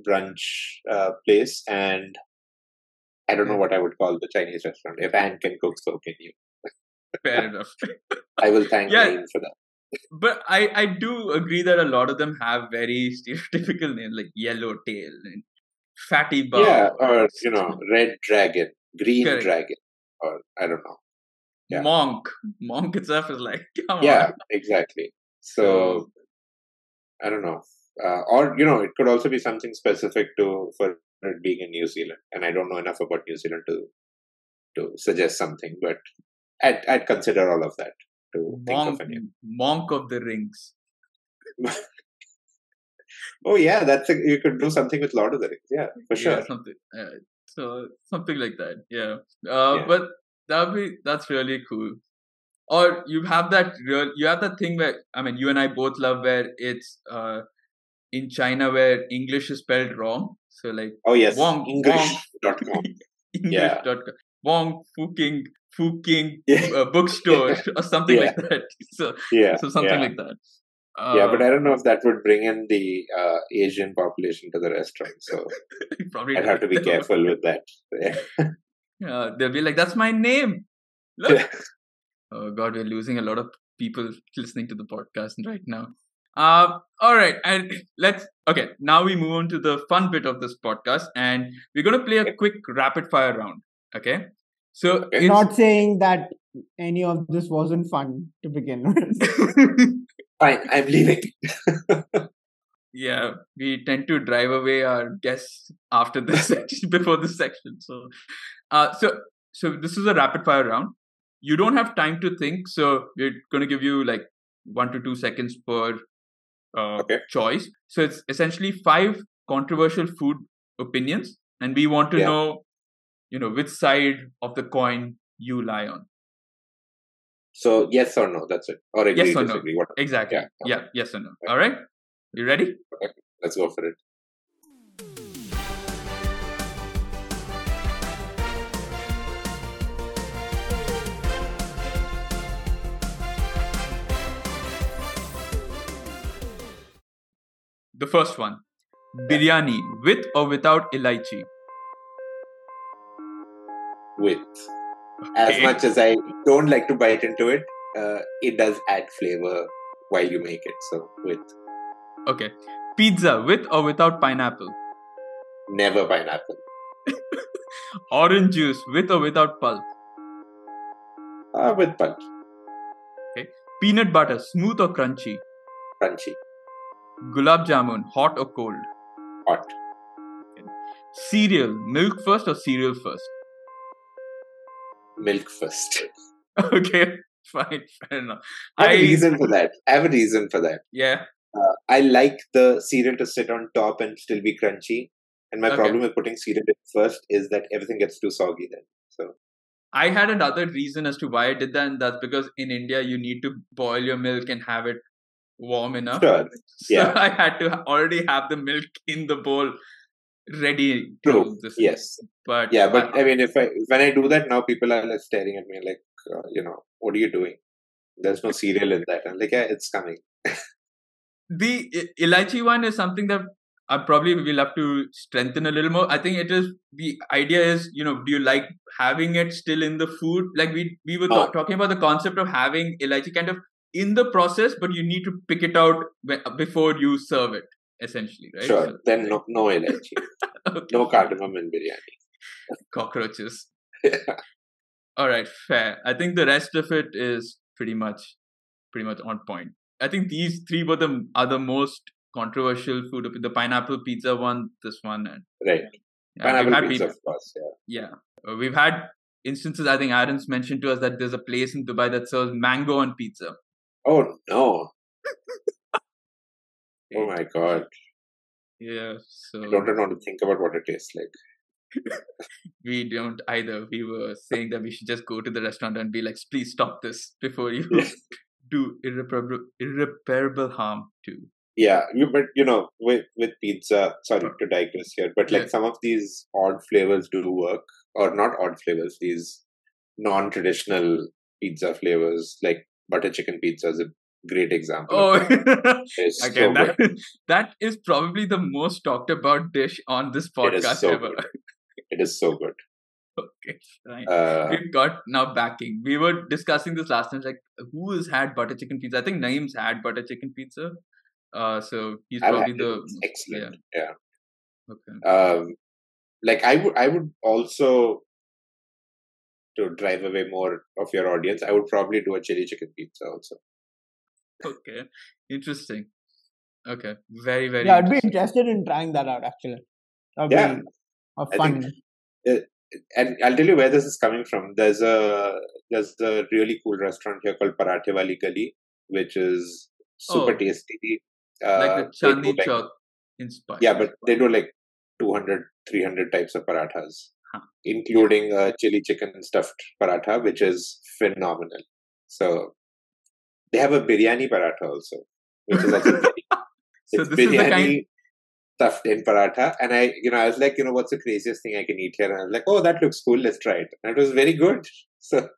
Speaker 2: brunch uh, place, and I don't know what I would call the Chinese restaurant. If Anne can cook, so can you.
Speaker 1: Fair enough.
Speaker 2: I will thank
Speaker 1: Yeah.
Speaker 2: Naeem for that.
Speaker 1: But I I do agree that a lot of them have very stereotypical names like Yellowtail and Fatty Bao.
Speaker 2: Yeah, or you know, red dragon, green
Speaker 1: Correct.
Speaker 2: dragon, or I don't know. Yeah.
Speaker 1: Monk. Monk itself is like, come
Speaker 2: Yeah,
Speaker 1: on.
Speaker 2: exactly. So I don't know, uh, or you know, it could also be something specific to for it being in New Zealand, and I don't know enough about New Zealand to to suggest something, but I'd, I'd consider all of that to think
Speaker 1: Monk,
Speaker 2: of a name.
Speaker 1: Monk of the Rings.
Speaker 2: Oh yeah, that's a, you could do something with Lord of the Rings. Yeah, for sure.
Speaker 1: Yeah, something. Uh, so something like that. Yeah. Uh,
Speaker 2: Yeah.
Speaker 1: But that be that's really cool. Or you have that real. You have that thing where I mean, you and I both love where it's uh in China where English is spelled wrong. So like
Speaker 2: Oh yes,
Speaker 1: Wong-
Speaker 2: English.com. Yeah.
Speaker 1: English.com. Wong Fuking Fuking
Speaker 2: Yeah.
Speaker 1: uh, bookstore or something
Speaker 2: Yeah.
Speaker 1: like that. So
Speaker 2: Yeah,
Speaker 1: so something
Speaker 2: yeah.
Speaker 1: like that. Uh,
Speaker 2: yeah, but I don't know if that would bring in the uh, Asian population to the restaurant. So
Speaker 1: probably
Speaker 2: I'd have to be careful with that. Yeah.
Speaker 1: Yeah, they'll be like, "That's my name." Look. oh God, we're losing a lot of people listening to the podcast right now. Uh, all right, and let's okay. Now we move on to the fun bit of this podcast, and we're gonna play a quick rapid fire round. Okay, so
Speaker 2: Okay.
Speaker 1: it's-
Speaker 4: Not saying that any of this wasn't fun to begin with.
Speaker 2: Fine, I'm leaving.
Speaker 1: yeah, we tend to drive away our guests after this section, before this section. So, uh, so so this is a rapid fire round. You don't have time to think, so we're going to give you like one to two seconds per uh,
Speaker 2: Okay.
Speaker 1: choice. So it's essentially five controversial food opinions, and we want to
Speaker 2: Yeah.
Speaker 1: know, you know, which side of the coin you lie on.
Speaker 2: So yes or no, that's it. Or agree,
Speaker 1: Yes or no.
Speaker 2: disagree. What?
Speaker 1: Exactly.
Speaker 2: Yeah.
Speaker 1: Yeah. Yes or no. All right. You ready?
Speaker 2: Let's go for it.
Speaker 1: The first one biryani with or without elaichi.
Speaker 2: With as much as I don't like to bite into it, uh, it does add flavor while you make it. So with
Speaker 1: Okay. Pizza with or without pineapple.
Speaker 2: never pineapple.
Speaker 1: Orange juice with or without pulp.
Speaker 2: Uh, with pulp, Okay.
Speaker 1: Peanut butter smooth or crunchy.
Speaker 2: crunchy,
Speaker 1: Gulab jamun hot or cold.
Speaker 2: hot.
Speaker 1: Cereal milk first or cereal first.
Speaker 2: Milk first.
Speaker 1: Okay. Fine. Fair enough.
Speaker 2: I have a
Speaker 1: I
Speaker 2: reason for that. I have a reason for that.
Speaker 1: yeah.
Speaker 2: Uh, I like the cereal to sit on top and still be crunchy. And my
Speaker 1: Okay.
Speaker 2: problem with putting cereal in first is that everything gets too soggy then. So
Speaker 1: I had another reason as to why I did that, and that's because in India you need to boil your milk and have it warm enough.
Speaker 2: sure,
Speaker 1: So
Speaker 2: Yeah.
Speaker 1: I had to already have the milk in the bowl ready. to this-
Speaker 2: Yes.
Speaker 1: But
Speaker 2: Yeah, but I mean, if I when I do that now, people are like staring at me like, uh, you know, what are you doing? There's no cereal in that. I'm like, yeah, it's coming.
Speaker 1: the I- one is something that I probably will have to strengthen a little more. I think it is the idea is you know do you like having it still in the food? Like we we were ta- talking about the concept of having Elaichi kind of in the process, but you need to pick it out before you serve it. Essentially, right?
Speaker 2: Sure.
Speaker 1: So-
Speaker 2: Then no, no elaichi,
Speaker 1: okay.
Speaker 2: no cardamom in biryani.
Speaker 1: cockroaches. All right, fair. I think the rest of it is pretty much pretty much on point. I think these three were the are the most controversial food. The pineapple pizza one, this one, and
Speaker 2: Right.
Speaker 1: yeah,
Speaker 2: Pineapple
Speaker 1: had
Speaker 2: pizza, of course. Yeah.
Speaker 1: yeah, uh, we've had instances. I think Aaron's mentioned to us that there's a place in Dubai that serves mango on pizza.
Speaker 2: Oh no. Oh my god.
Speaker 1: Yeah, so
Speaker 2: I don't want to think about what it tastes like.
Speaker 1: we don't either. We were saying that we should just go to the restaurant and be like, please stop this before you do irreparable irreparable harm to
Speaker 2: Yeah, you but you know, with with pizza, sorry to digress here, but like
Speaker 1: Yeah.
Speaker 2: some of these odd flavors do work, or not odd flavors, these non-traditional pizza flavors, like butter chicken pizza is a great example.
Speaker 1: Oh.
Speaker 2: It's
Speaker 1: again,
Speaker 2: so good.
Speaker 1: that, that is probably the most talked about dish on this podcast
Speaker 2: so
Speaker 1: ever.
Speaker 2: good. It is so good.
Speaker 1: okay, fine.
Speaker 2: Uh,
Speaker 1: We've got now backing. We were discussing this last time. Like, who has had butter chicken pizza? I think Naeem's had butter chicken pizza. Uh, so he's
Speaker 2: I've
Speaker 1: probably the.
Speaker 2: It's excellent.
Speaker 1: Yeah.
Speaker 2: Yeah.
Speaker 1: Okay.
Speaker 2: Um, like I would, I would also to drive away more of your audience, I would probably do a chili chicken pizza also.
Speaker 1: Okay, interesting. Okay, very very.
Speaker 4: Yeah, I'd be interested in trying that out actually. That'd
Speaker 2: Yeah,
Speaker 4: be a
Speaker 2: I
Speaker 4: fun.
Speaker 2: think- and I'll tell you where this is coming from. There's a there's a really cool restaurant here called Parathe Wali Gali, which is super
Speaker 1: Oh.
Speaker 2: tasty.
Speaker 1: like
Speaker 2: Uh,
Speaker 1: the
Speaker 2: they do
Speaker 1: Chandni
Speaker 2: like-
Speaker 1: Chowk inspired.
Speaker 2: Yeah, but they do like 200, 300 types of parathas,
Speaker 1: Huh.
Speaker 2: including a chili chicken stuffed paratha, which is phenomenal. So they have a biryani paratha also, which is also very,
Speaker 1: so
Speaker 2: it's
Speaker 1: this is
Speaker 2: biryani
Speaker 1: kind.
Speaker 2: stuffed in paratha. And I, you know, I was like, you know, what's the craziest thing I can eat here? And I was like, oh, that looks cool. Let's try it. And it was very good. So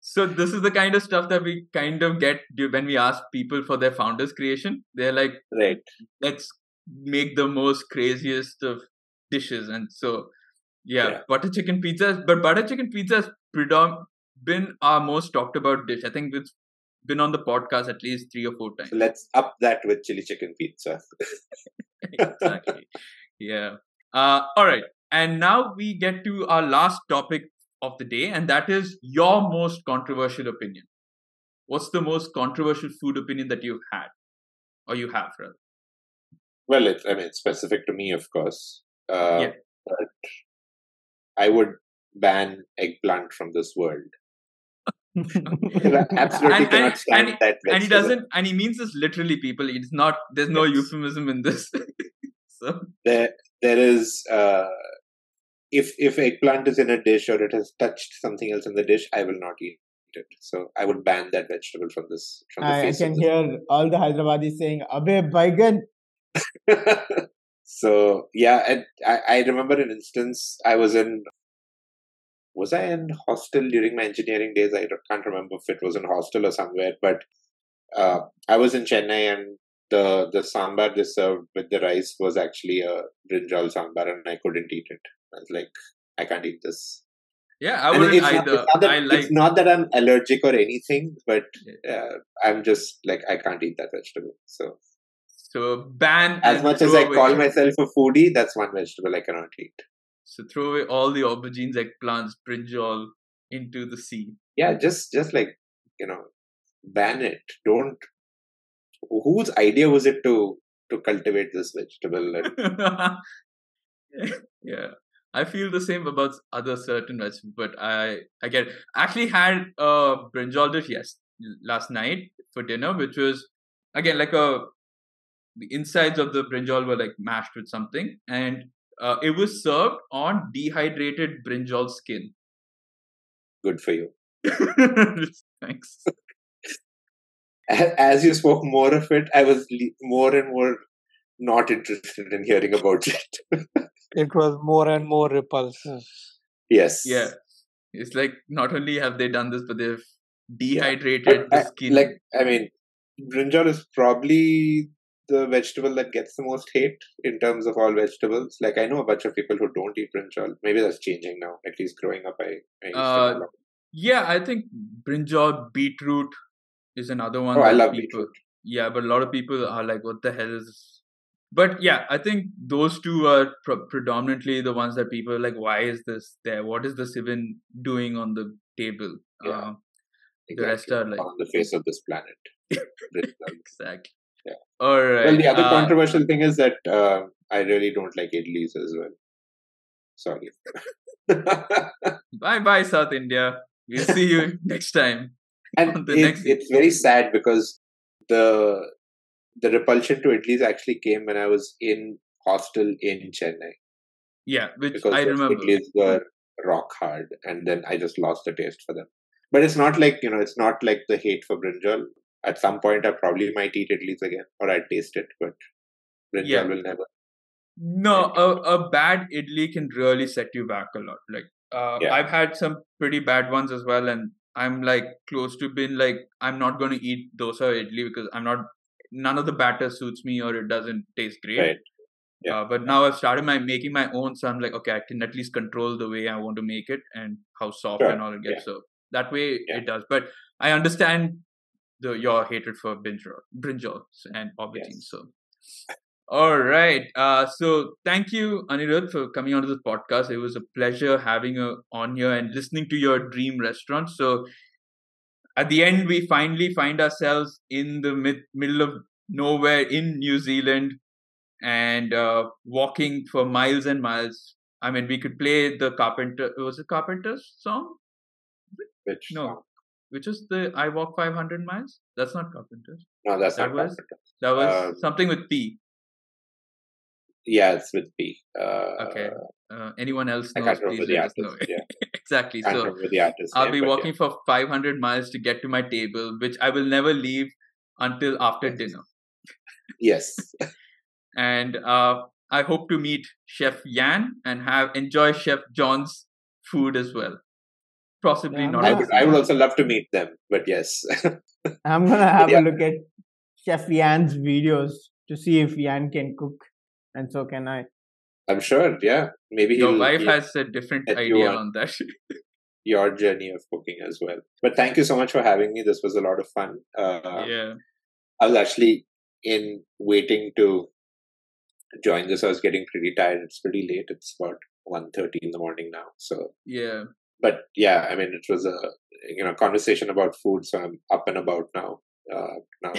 Speaker 1: So this is the kind of stuff that we kind of get when we ask people for their founders creation. They're like,
Speaker 2: right,
Speaker 1: let's make the most craziest of dishes, and so yeah,
Speaker 2: Yeah.
Speaker 1: butter chicken pizza. But butter chicken pizza has predom- been our most talked about dish. I think it's been on the podcast at least three or four times.
Speaker 2: so let's up that with chili chicken pizza.
Speaker 1: exactly. Yeah. Uh, all right. And now we get to our last topic of the day, and that is your most controversial opinion. What's the most controversial food opinion that you've had, or you have, rather?
Speaker 2: Well, it's I mean it's specific to me, of course. Uh,
Speaker 1: Yeah.
Speaker 2: But I would ban eggplant from this world. Because I absolutely
Speaker 1: And-
Speaker 2: cannot
Speaker 1: and-
Speaker 2: stand
Speaker 1: and-
Speaker 2: that
Speaker 1: and he doesn't, and he means this literally, people. It's not. There's no
Speaker 2: Yes.
Speaker 1: euphemism in this. so
Speaker 2: There, there is. Uh, if if eggplant is in a dish or it has touched something else in the dish, I will not eat it. So I would ban that vegetable from this from the
Speaker 4: I, I can
Speaker 2: of
Speaker 4: hear all the Hyderabadis saying, Abe Baigan.
Speaker 2: so yeah, and I, I remember an instance. I was in. Was I in hostel during my engineering days? I can't remember if it was in hostel or somewhere, but uh, I was in Chennai and the the sambar they served with the rice was actually a brinjal sambar, and I couldn't eat it. I was like, I can't eat this.
Speaker 1: yeah, I wouldn't
Speaker 2: it's not,
Speaker 1: either.
Speaker 2: it's, not that,
Speaker 1: I like.
Speaker 2: it's not that I'm allergic or anything, but uh, I'm just like I can't eat that vegetable. So
Speaker 1: So ban
Speaker 2: as much as I
Speaker 1: away-
Speaker 2: call myself a foodie, that's one vegetable I cannot eat.
Speaker 1: So throw away all the aubergines, eggplants, brinjal into the sea.
Speaker 2: Yeah, just just like you know, ban it. Don't. Whose idea was it to to cultivate this vegetable?
Speaker 1: Yeah. I feel the same about other certain vegetables, but I I get actually had a brinjal dish yes last night for dinner, which was again like a the insides of the brinjal were like mashed with something, and uh, it was served on dehydrated brinjal skin.
Speaker 2: good for you.
Speaker 1: Thanks.
Speaker 2: As you spoke more of it, I was more and more not interested in hearing about it.
Speaker 5: It was more and more repulsive.
Speaker 2: yes.
Speaker 1: Yeah, it's like not only have they done this, but they've dehydrated
Speaker 2: But
Speaker 1: the
Speaker 2: I-
Speaker 1: skin.
Speaker 2: like I mean, brinjal is probably the vegetable that gets the most hate in terms of all vegetables. Like I know a bunch of people who don't eat brinjal. Maybe that's changing now. At least growing up, I, I used to
Speaker 1: Uh. Yeah, I think brinjal, beetroot is another one.
Speaker 2: Oh, I love
Speaker 1: people,
Speaker 2: beetroot.
Speaker 1: Yeah, but a lot of people are like, "What the hell is?" This? But yeah, I think those two are pre- predominantly the ones that people are like, "Why is this there? What is this even doing on the table?"
Speaker 2: Yeah,
Speaker 1: Uh, the rest are like,
Speaker 2: on the face of this planet.
Speaker 1: Exactly.
Speaker 2: Yeah.
Speaker 1: All right.
Speaker 2: Well, the other
Speaker 1: uh,
Speaker 2: controversial thing is that uh, I really don't like idlis as well. Sorry.
Speaker 1: bye, bye, South India. We'll see you next time.
Speaker 2: and it,
Speaker 1: next-
Speaker 2: it's very sad because the the repulsion to idlis actually came when I was in hostel in Chennai
Speaker 1: Yeah, which
Speaker 2: because
Speaker 1: I remember.
Speaker 2: idlis were rock hard, and then I just lost the taste for them. But it's not like you know, it's not like the hate for brinjal. At some point, I probably might eat idlis again, or I'd taste it, but brinjal
Speaker 1: Yeah.
Speaker 2: will never.
Speaker 1: No, a, a bad idli can really set you back a lot. Like, uh,
Speaker 2: Yeah.
Speaker 1: I've had some pretty bad ones as well, and I'm like close to being like, I'm not going to eat dosa or idli because I'm not. None of the batter suits me, or it doesn't taste great.
Speaker 2: Right. Yeah.
Speaker 1: Uh, but now I've started my making my own, so I'm like, okay, I can at least control the way I want to make it and how soft
Speaker 2: Sure.
Speaker 1: and all it gets. So that way
Speaker 2: Yeah.
Speaker 1: it does. But I understand the your hatred for brinjal, brinjals and aubergines.
Speaker 2: Yes.
Speaker 1: So All right. Uh, so thank you, Anirudh, for coming onto this podcast. It was a pleasure having you on here and listening to your dream restaurant. So at the end, we finally find ourselves in the mid- middle of nowhere in New Zealand and uh, walking for miles and miles. I mean, we could play the Carpenter. Was it Carpenter's song?
Speaker 2: Which
Speaker 1: No. Which is the I Walk 500 Miles? That's not Carpenter's.
Speaker 2: no, that's
Speaker 1: That
Speaker 2: not
Speaker 1: was-
Speaker 2: Carpenter.
Speaker 1: That was
Speaker 2: Um,
Speaker 1: something with P.
Speaker 2: Yeah, it's with P. Uh,
Speaker 1: Okay. Uh, anyone else
Speaker 2: I can't remember the artist. Yeah,
Speaker 1: exactly.
Speaker 2: can't
Speaker 1: So
Speaker 2: remember the artist.
Speaker 1: I'll
Speaker 2: name,
Speaker 1: be
Speaker 2: but yeah.
Speaker 1: walking for 500 miles to get to my table, which I will never leave until after dinner.
Speaker 2: Yes,
Speaker 1: And uh, I hope to meet Chef Yan and have enjoy Chef John's food as well. Possibly
Speaker 4: Yeah,
Speaker 1: not.
Speaker 2: I would. I would also love to meet them, but yes,
Speaker 4: I'm gonna have
Speaker 2: Yeah.
Speaker 4: a look at Chef Yan's videos to see if Yan can cook, and so can I.
Speaker 2: I'm sure. Yeah, maybe
Speaker 1: Your
Speaker 2: he'll-
Speaker 1: wife
Speaker 2: he'll-
Speaker 1: has a different idea on that.
Speaker 2: your journey of cooking as well. But thank you so much for having me. This was a lot of fun. Uh,
Speaker 1: yeah.
Speaker 2: I was actually in waiting to join this. I was getting pretty tired. It's pretty late. It's about 1.30 in the morning now. So,
Speaker 1: Yeah.
Speaker 2: But yeah, I mean, it was a you know conversation about food. So I'm up and about now. Uh, now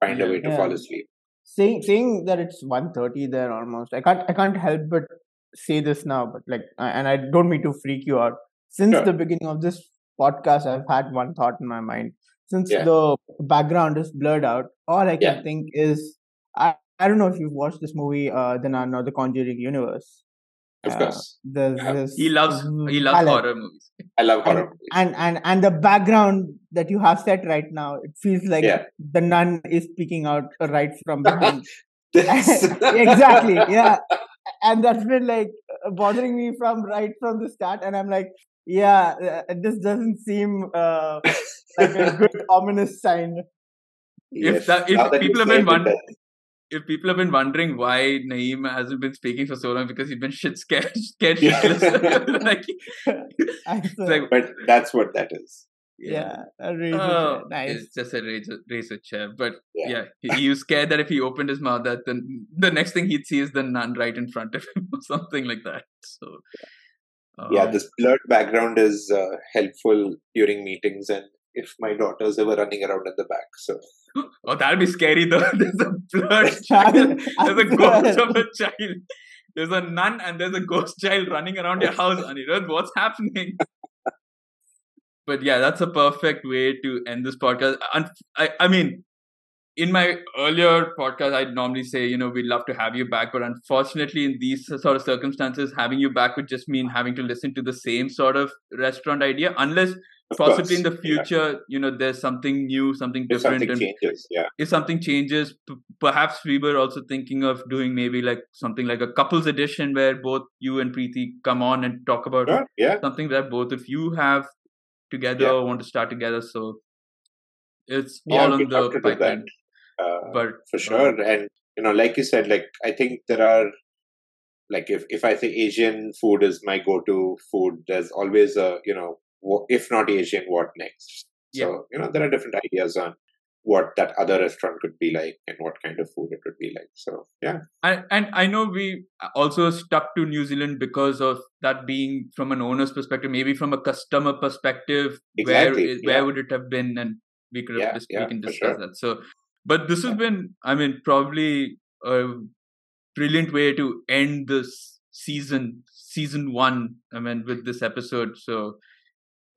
Speaker 2: find a way to
Speaker 4: Yeah.
Speaker 2: fall asleep.
Speaker 4: Saying saying that it's 1:30 there almost. I can't I can't help but say this now, but like, and I don't mean to freak you out. Since the beginning of this podcast, I've had one thought in my mind. Since
Speaker 2: Yeah.
Speaker 4: the background is blurred out, all I can
Speaker 2: Yeah.
Speaker 4: think is I I don't know if you've watched this movie, uh, The Nun or The Conjuring Universe.
Speaker 2: Of
Speaker 4: Uh,
Speaker 2: course,
Speaker 4: this
Speaker 1: He loves he loves horror movies.
Speaker 2: I love horror movies.
Speaker 4: and and and the background that you have set right now it feels like
Speaker 2: Yeah.
Speaker 4: the nun is speaking out right from behind exactly yeah and that's been like bothering me from right from the start and i'm like yeah uh, this doesn't seem uh, like a good ominous sign
Speaker 2: Yes.
Speaker 1: that- if
Speaker 2: that you
Speaker 1: people have been wondering-. If people have been wondering why Naeem hasn't been speaking for so long because he's been shit scared, scared
Speaker 2: Yeah.
Speaker 1: shitless. like,
Speaker 4: I
Speaker 1: it's
Speaker 4: saw-
Speaker 1: like,
Speaker 2: but that's what that is.
Speaker 4: yeah a razor
Speaker 1: Oh,
Speaker 4: chair. nice
Speaker 1: It's just a razor, razor chair. But
Speaker 2: Yeah.
Speaker 1: yeah, he, he was scared that if he opened his mouth, that then the next thing he'd see is the nun right in front of him or something like that. So,
Speaker 2: yeah
Speaker 1: um,
Speaker 2: this blurred background is uh, helpful during meetings and if my daughter's ever running around in the back so
Speaker 1: Oh, that'd be scary though. There's a blurred
Speaker 4: Child,
Speaker 1: child. There's a ghost of a child. There's a nun and there's a ghost child running around your house, Anirudh. What's happening? but yeah, that's a perfect way to end this podcast. And I, I mean, in my earlier podcast, I'd normally say, you know, we'd love to have you back, but unfortunately, in these sort of circumstances, having you back would just mean having to listen to the same sort of restaurant idea, unless
Speaker 2: of
Speaker 1: possibly in
Speaker 2: course,
Speaker 1: the
Speaker 2: yeah,
Speaker 1: future, you know, there's something new, something
Speaker 2: if
Speaker 1: different,
Speaker 2: something
Speaker 1: and
Speaker 2: changes yeah
Speaker 1: if something changes, p- perhaps we were also thinking of doing maybe like something like a couples edition where both you and Preeti come on and talk about
Speaker 2: Sure, yeah
Speaker 1: something that both of you have together
Speaker 2: Yeah.
Speaker 1: or want to start together. So it's
Speaker 2: Yeah,
Speaker 1: all on the pipeline.
Speaker 2: uh,
Speaker 1: But
Speaker 2: for sure and you know like you said like i think there are like if if i say asian food is my go-to food there's always a you know if not asian what next so
Speaker 1: Yeah.
Speaker 2: you know there are different ideas on what that other restaurant could be like and what kind of food it would be like so yeah
Speaker 1: I, and I know we also stuck to New Zealand because of that being from an owner's perspective, maybe from a customer perspective,
Speaker 2: Exactly,
Speaker 1: where where
Speaker 2: yeah.
Speaker 1: would it have been, and we could have
Speaker 2: Yeah, yeah,
Speaker 1: we can discuss
Speaker 2: sure.
Speaker 1: that. So, but this has been, I mean, probably a brilliant way to end this season, season one. I mean, with this episode. So,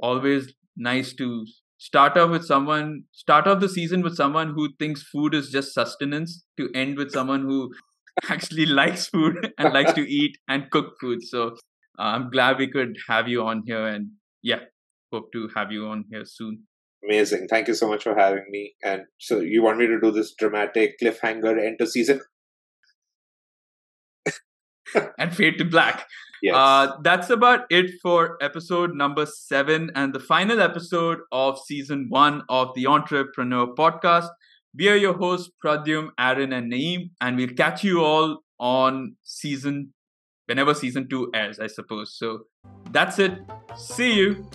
Speaker 1: always nice to start off with someone start off the season with someone who thinks food is just sustenance to end with someone who actually likes food and likes to eat and cook food. So uh, i'm glad we could have you on here and yeah hope to have you on here soon.
Speaker 2: Amazing. Thank you so much for having me. And so you want me to do this dramatic cliffhanger end to season
Speaker 1: and fade to black
Speaker 2: yes
Speaker 1: Uh, that's about it for episode number seven and the final episode of season one of the Entréepreneur Podcast. We are your hosts, Pradyum, Aaron, and Naeem, and we'll catch you all on season, whenever season two airs, I suppose. So that's it. See you.